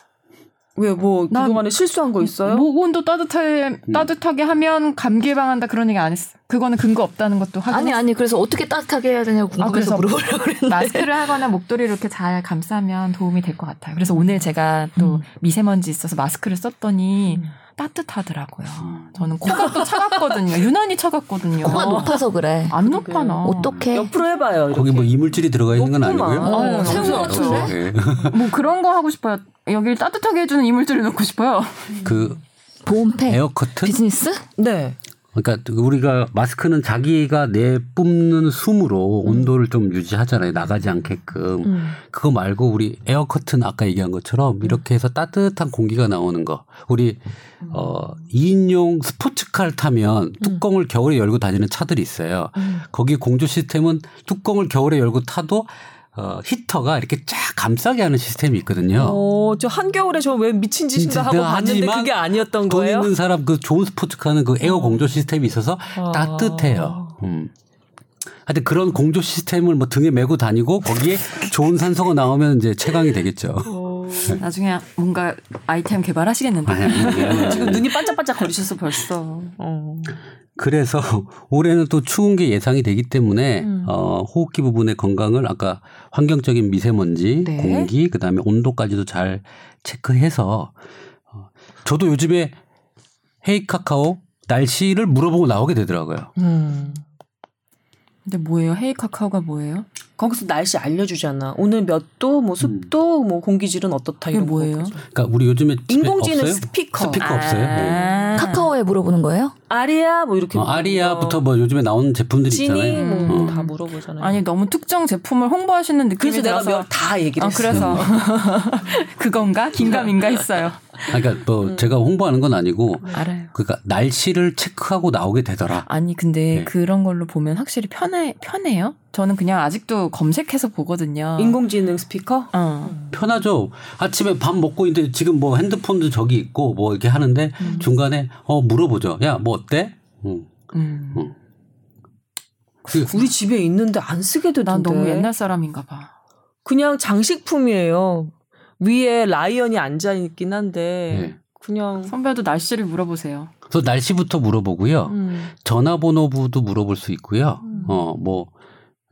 왜뭐 난- 그동안에 실수한 거 있어요? 목 온도 따뜻하게 따뜻하게 하면 감기 예방한다 그런 얘기 안 했어. 그거는 근거 없다는 것도 확인. 아니 아니 그래서 어떻게 따뜻하게 해야 되냐고 궁금해서 그래서 물어보려고 그랬는데 마스크를 하거나 목도리를 이렇게 잘 감싸면 도움이 될 것 같아요. 그래서 오늘 제가 또 미세먼지 있어서 마스크를 썼더니 따뜻하더라고요. 저는 코가 또 차갑거든요. 유난히 차갑거든요. 코가 높아서 그래. 안 높아 나. 어떻게? 옆으로 해봐요. 거기 뭐 이물질이 들어가 있는 건 높구만. 아니고요. 어, 어, 새우 같은데? 예. 뭐 그런 거 하고 싶어요. 여기를 따뜻하게 해주는 이물질을 넣고 싶어요. 그 보온팩 에어 커튼 비즈니스? 네. 그러니까 우리가 마스크는 자기가 내 뿜는 숨으로 온도를 좀 유지하잖아요. 나가지 않게끔. 음. 그거 말고 우리 에어 커튼 아까 얘기한 것처럼 이렇게 해서 따뜻한 공기가 나오는 거. 우리 어 2인용 스포츠카를 타면 뚜껑을 겨울에 열고 다니는 차들이 있어요. 음. 거기 공조 시스템은 뚜껑을 겨울에 열고 타도 어 히터가 이렇게 쫙 감싸게 하는 시스템이 있거든요. 어, 저 한겨울에 저 왜 미친 짓인가 하고 봤는데 그게 아니었던 돈 거예요? 있는 사람 그 좋은 스포츠카는 그 에어 공조 시스템이 있어서 아. 따뜻해요. 음. 하여튼 그런 공조 시스템을 뭐 등에 메고 다니고 거기에 좋은 산소가 나오면 이제 최강이 되겠죠. 어, 나중에 뭔가 아이템 개발하시겠는데. 아니, 아니. 지금 눈이 반짝반짝 거리셨어 벌써. 어. 그래서 올해는 또 추운 게 예상이 되기 때문에 음. 어, 호흡기 부분의 건강을 아까 환경적인 미세먼지, 네. 공기, 그다음에 온도까지도 잘 체크해서 어, 저도 요즘에 헤이 카카오 날씨를 물어보고 나오게 되더라고요. 음. 근데 뭐예요? 헤이 카카오가 뭐예요? 거기서 날씨 알려주잖아. 오늘 몇 도, 뭐 습도, 뭐 공기질은 어떻다 이런 뭐예요? 거. 그러니까 우리 요즘에 인공지능 없어요? 스피커. 스피커 없어요. 네. 카카오에 물어보는 거예요? 아리아 뭐 이렇게 어, 아리아부터 뭐 요즘에 나오는 제품들이 있잖아요. 뭐 어. 다 물어보잖아요. 아니 너무 특정 제품을 홍보하시는 느낌이 그래서 내가 들어서 몇다 얘기를 아, 했어. 그래서 그건가 긴가민가 했어요. 아, 그러니까 뭐 제가 홍보하는 건 아니고 알아요. 그러니까 날씨를 체크하고 나오게 되더라. 아니 근데 네. 그런 걸로 보면 확실히 편해 편해요? 저는 그냥 아직도 검색해서 보거든요. 인공지능 스피커? 어. 편하죠. 아침에 밥 먹고 있는데 지금 뭐 핸드폰도 저기 있고 뭐 이렇게 하는데 음. 중간에 어 물어보죠. 야 뭐 어때? 응. 음. 그 우리 집에 있는데 안 쓰게 되던데. 난 너무 옛날 사람인가 봐. 그냥 장식품이에요. 위에 라이언이 앉아 있긴 한데 네. 그냥 선배도 날씨를 물어보세요. 그래서 날씨부터 물어보고요. 음. 전화번호부도 물어볼 수 있고요. 어뭐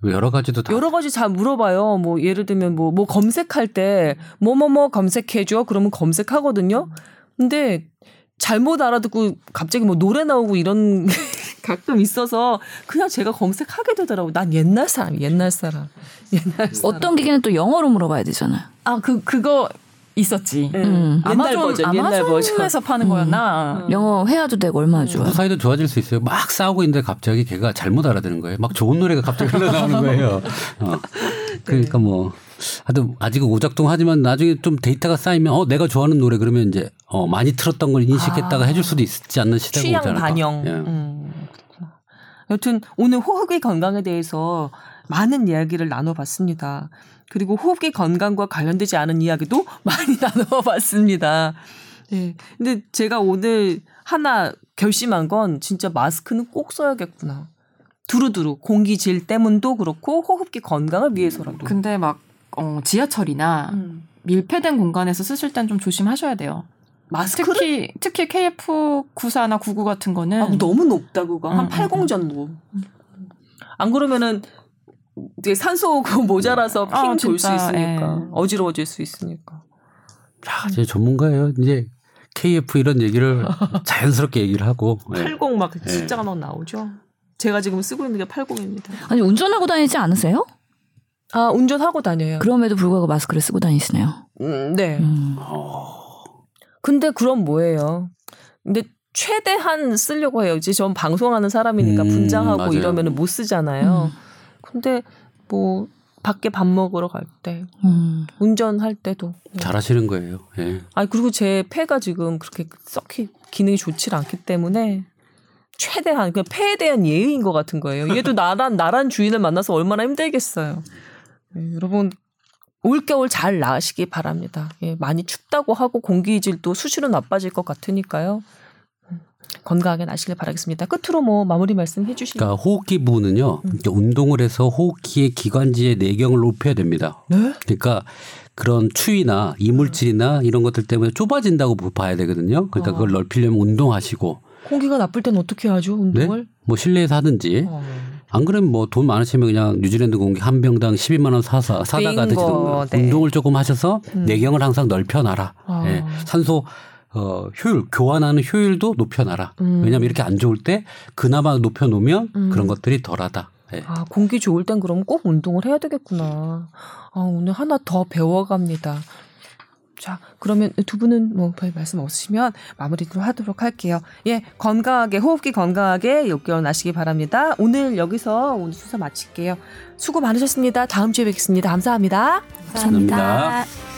여러 가지도 다 여러 가지 잘 물어봐요. 뭐 예를 들면 뭐뭐 검색할 때 뭐 뭐 뭐 검색해 줘. 그러면 검색하거든요. 근데 잘못 알아듣고 갑자기 뭐 노래 나오고 이런 가끔 있어서 그냥 제가 검색하게 되더라고. 난 옛날 사람, 옛날 사람, 옛날 사람. 어떤 기계는 또 영어로 물어봐야 되잖아요. 아 그 그거 있었지. 음. 음. 옛날 아마존 버전, 옛날 버전. 아마존에서 파는 거였나? 영어 회화도 되고 얼마나 좋아. 그 사이도 좋아질 수 있어요. 막 싸우고 있는데 갑자기 걔가 잘못 알아듣는 거예요. 막 좋은 노래가 갑자기 흘러나오는 거예요. 어. 그러니까 뭐 하여튼 아직은 오작동 하지만 나중에 좀 데이터가 쌓이면 어 내가 좋아하는 노래 그러면 이제 어 많이 틀었던 걸 인식했다가 아. 해줄 수도 있지 않는 시대가 취향 않을까. 반영. 예. 음, 그렇구나. 여튼 오늘 호흡기 건강에 대해서 많은 이야기를 나눠봤습니다. 그리고 호흡기 건강과 관련되지 않은 이야기도 많이 나눠봤습니다. 네. 근데 제가 오늘 하나 결심한 건 진짜 마스크는 꼭 써야겠구나. 두루두루 공기 질 때문도 그렇고 호흡기 건강을 위해서라도. 근데 막 어, 지하철이나 음. 밀폐된 공간에서 쓰실 땐 좀 조심하셔야 돼요. 마스크를 특히 특히 KF94나 99 같은 거는 아, 너무 높다 그거 한 음, 80 정도. 안 그러면은 산소 그 모자라서 아, 핑돌수 진짜, 있으니까 예. 어지러워질 수 있으니까. 야, 이제 전문가예요. 이제 KF 이런 얘기를 자연스럽게 얘기를 하고. 예. 80막 숫자가 막 나오죠. 제가 지금 쓰고 있는 게 80입니다. 아니 운전하고 다니지 않으세요? 아 운전하고 다녀요. 그럼에도 불구하고 마스크를 쓰고 다니시네요. 음, 네. 음. 근데 그럼 뭐예요? 근데 최대한 쓰려고 해요. 이제 전 방송하는 사람이니까 음, 분장하고. 이러면은 못 쓰잖아요. 음. 근데 뭐 밖에 밥 먹으러 갈 때, 음. 운전할 때도. 잘하시는 거예요. 예. 아 그리고 제 폐가 지금 그렇게 썩히 기능이 좋지 않기 때문에 최대한 그 폐에 대한 예의인 것 같은 거예요. 얘도 나란 나란 주인을 만나서 얼마나 힘들겠어요. 예, 여러분 올겨울 잘 나으시기 바랍니다. 예, 많이 춥다고 하고 공기질도 수시로 나빠질 것 같으니까요. 음, 건강하게 나시길 바라겠습니다. 끝으로 뭐 마무리 말씀 해 주시죠. 그러니까 호흡기 부분은요. 이렇게 운동을 해서 호흡기의 기관지의 내경을 높여야 됩니다. 네? 그러니까 그런 추위나 이물질이나 이런 것들 때문에 좁아진다고 봐야 되거든요. 그러니까 그걸 넓히려면 운동하시고 공기가 나쁠 땐 어떻게 하죠? 운동을? 뭐 실내에서 하든지 어. 안 그러면 뭐 돈 많으시면 그냥 뉴질랜드 공기 한 병당 12만 원 사서 사다가 빙고, 드시던가 네. 운동을 조금 하셔서 음. 내경을 항상 넓혀놔라. 아. 예. 산소 어, 효율 교환하는 효율도 높여놔라. 음. 왜냐하면 이렇게 안 좋을 때 그나마 높여놓으면 음. 그런 것들이 덜하다. 예. 아, 공기 좋을 땐 그럼 꼭 운동을 해야 되겠구나. 아, 오늘 하나 더 배워갑니다. 자, 그러면 두 분은 뭐 별 말씀 없으시면 마무리로 하도록 할게요. 예, 건강하게 호흡기 건강하게 6개월 나시기 바랍니다. 오늘 여기서 오늘 순서 마칠게요. 수고 많으셨습니다. 다음 주에 뵙겠습니다. 감사합니다. 감사합니다.